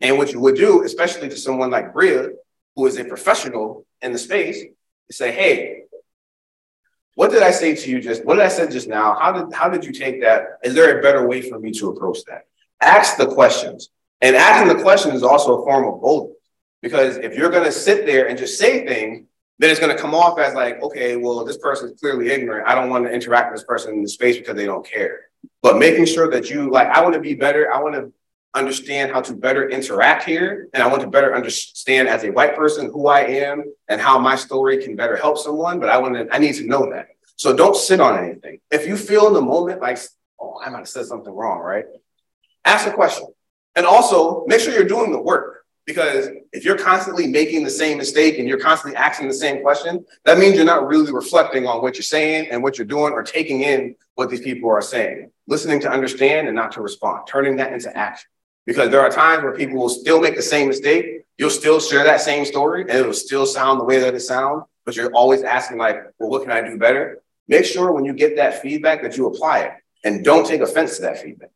And what you would do, especially to someone like Bria, who is a professional in the space, is say, hey, what did I say to you just what did I say just now? How did how did you take that? Is there a better way for me to approach that? Ask the questions. And asking the question is also a form of boldness. Because if you're gonna sit there and just say things, then it's gonna come off as like, okay, well, this person is clearly ignorant. I don't want to interact with this person in the space because they don't care but making sure that you like, I want to be better. I want to understand how to better interact here. And I want to better understand as a white person who I am and how my story can better help someone. But I want to, I need to know that. So don't sit on anything. If you feel in the moment like, oh, I might have said something wrong, right? Ask a question. And also make sure you're doing the work. Because if you're constantly making the same mistake and you're constantly asking the same question, that means you're not really reflecting on what you're saying and what you're doing or taking in what these people are saying. Listening to understand and not to respond, turning that into action. Because there are times where people will still make the same mistake. You'll still share that same story and it'll still sound the way that it sounds, but you're always asking, like, well, what can I do better? Make sure when you get that feedback that you apply it and don't take offense to that feedback.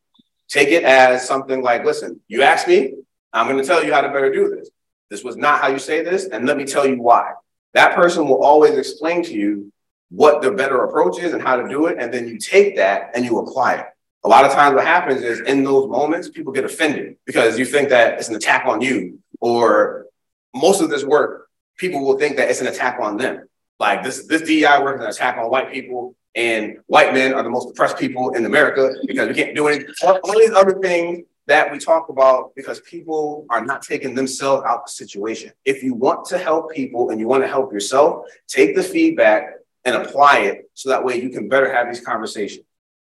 Take it as something like, listen, you asked me, I'm going to tell you how to better do this. This was not how you say this, and let me tell you why. That person will always explain to you what the better approach is and how to do it, and then you take that and you apply it. A lot of times, what happens is in those moments, people get offended because you think that it's an attack on you, or most of this work, people will think that it's an attack on them. Like this, this DEI work is an attack on white people, and white men are the most oppressed people in America because we can't do anything. All these other things that we talk about because people are not taking themselves out the situation. If you want to help people and you want to help yourself, take the feedback and apply it so that way you can better have these conversations.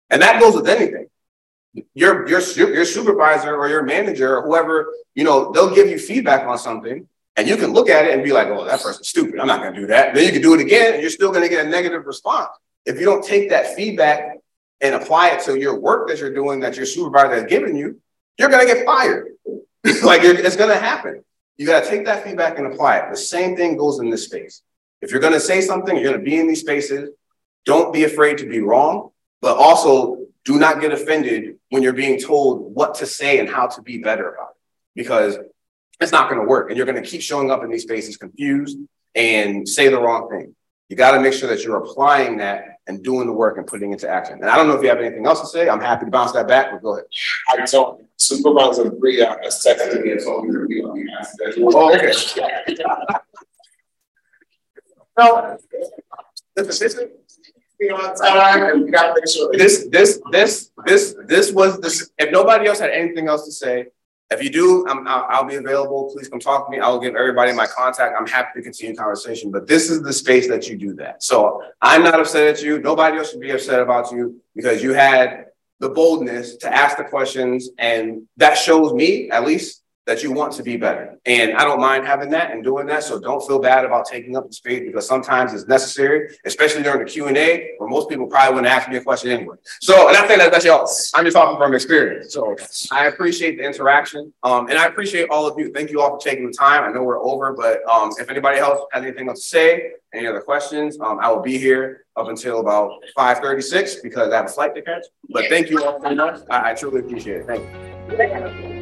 And that goes with anything. Your, your, your supervisor or your manager or whoever, you know, they'll give you feedback on something and you can look at it and be like, oh, that person's stupid. I'm not going to do that. Then you can do it again and you're still going to get a negative response. If you don't take that feedback and apply it to your work that you're doing that your supervisor has given you, you're going to get fired. [LAUGHS] like it's going to happen. You got to take that feedback and apply it. The same thing goes in this space. If you're going to say something, you're going to be in these spaces. Don't be afraid to be wrong, but also do not get offended when you're being told what to say and how to be better about it because it's not going to work. And you're going to keep showing up in these spaces confused and say the wrong thing. You got to make sure that you're applying that and doing the work and putting it into action. And I don't know if you have anything else to say. I'm happy to bounce that back, but go ahead. I don't. Supervisor Bria has texted me and told me to be on the Oh, okay. no, this is time, we gotta make sure. This, this, this, this, this was this. If nobody else had anything else to say, if you do, I'm, I'll, I'll, be available. Please come talk to me. I'll give everybody my contact. I'm happy to continue conversation, but this is the space that you do that. So I'm not upset at you. Nobody else should be upset about you because you had the boldness to ask the questions. And that shows me, at least, that you want to be better. And I don't mind having that and doing that. So don't feel bad about taking up the space because sometimes it's necessary, especially during the Q and A, where most people probably wouldn't ask me a question anyway. So, and I think that that's y'all. I'm just talking from experience. So I appreciate the interaction. Um, and I appreciate all of you. Thank you all for taking the time. I know we're over, but um, if anybody else has anything else to say, any other questions, um, I will be here up until about 5:36 because I have a flight to catch. But thank you all so much. I, I truly appreciate it. Thank you.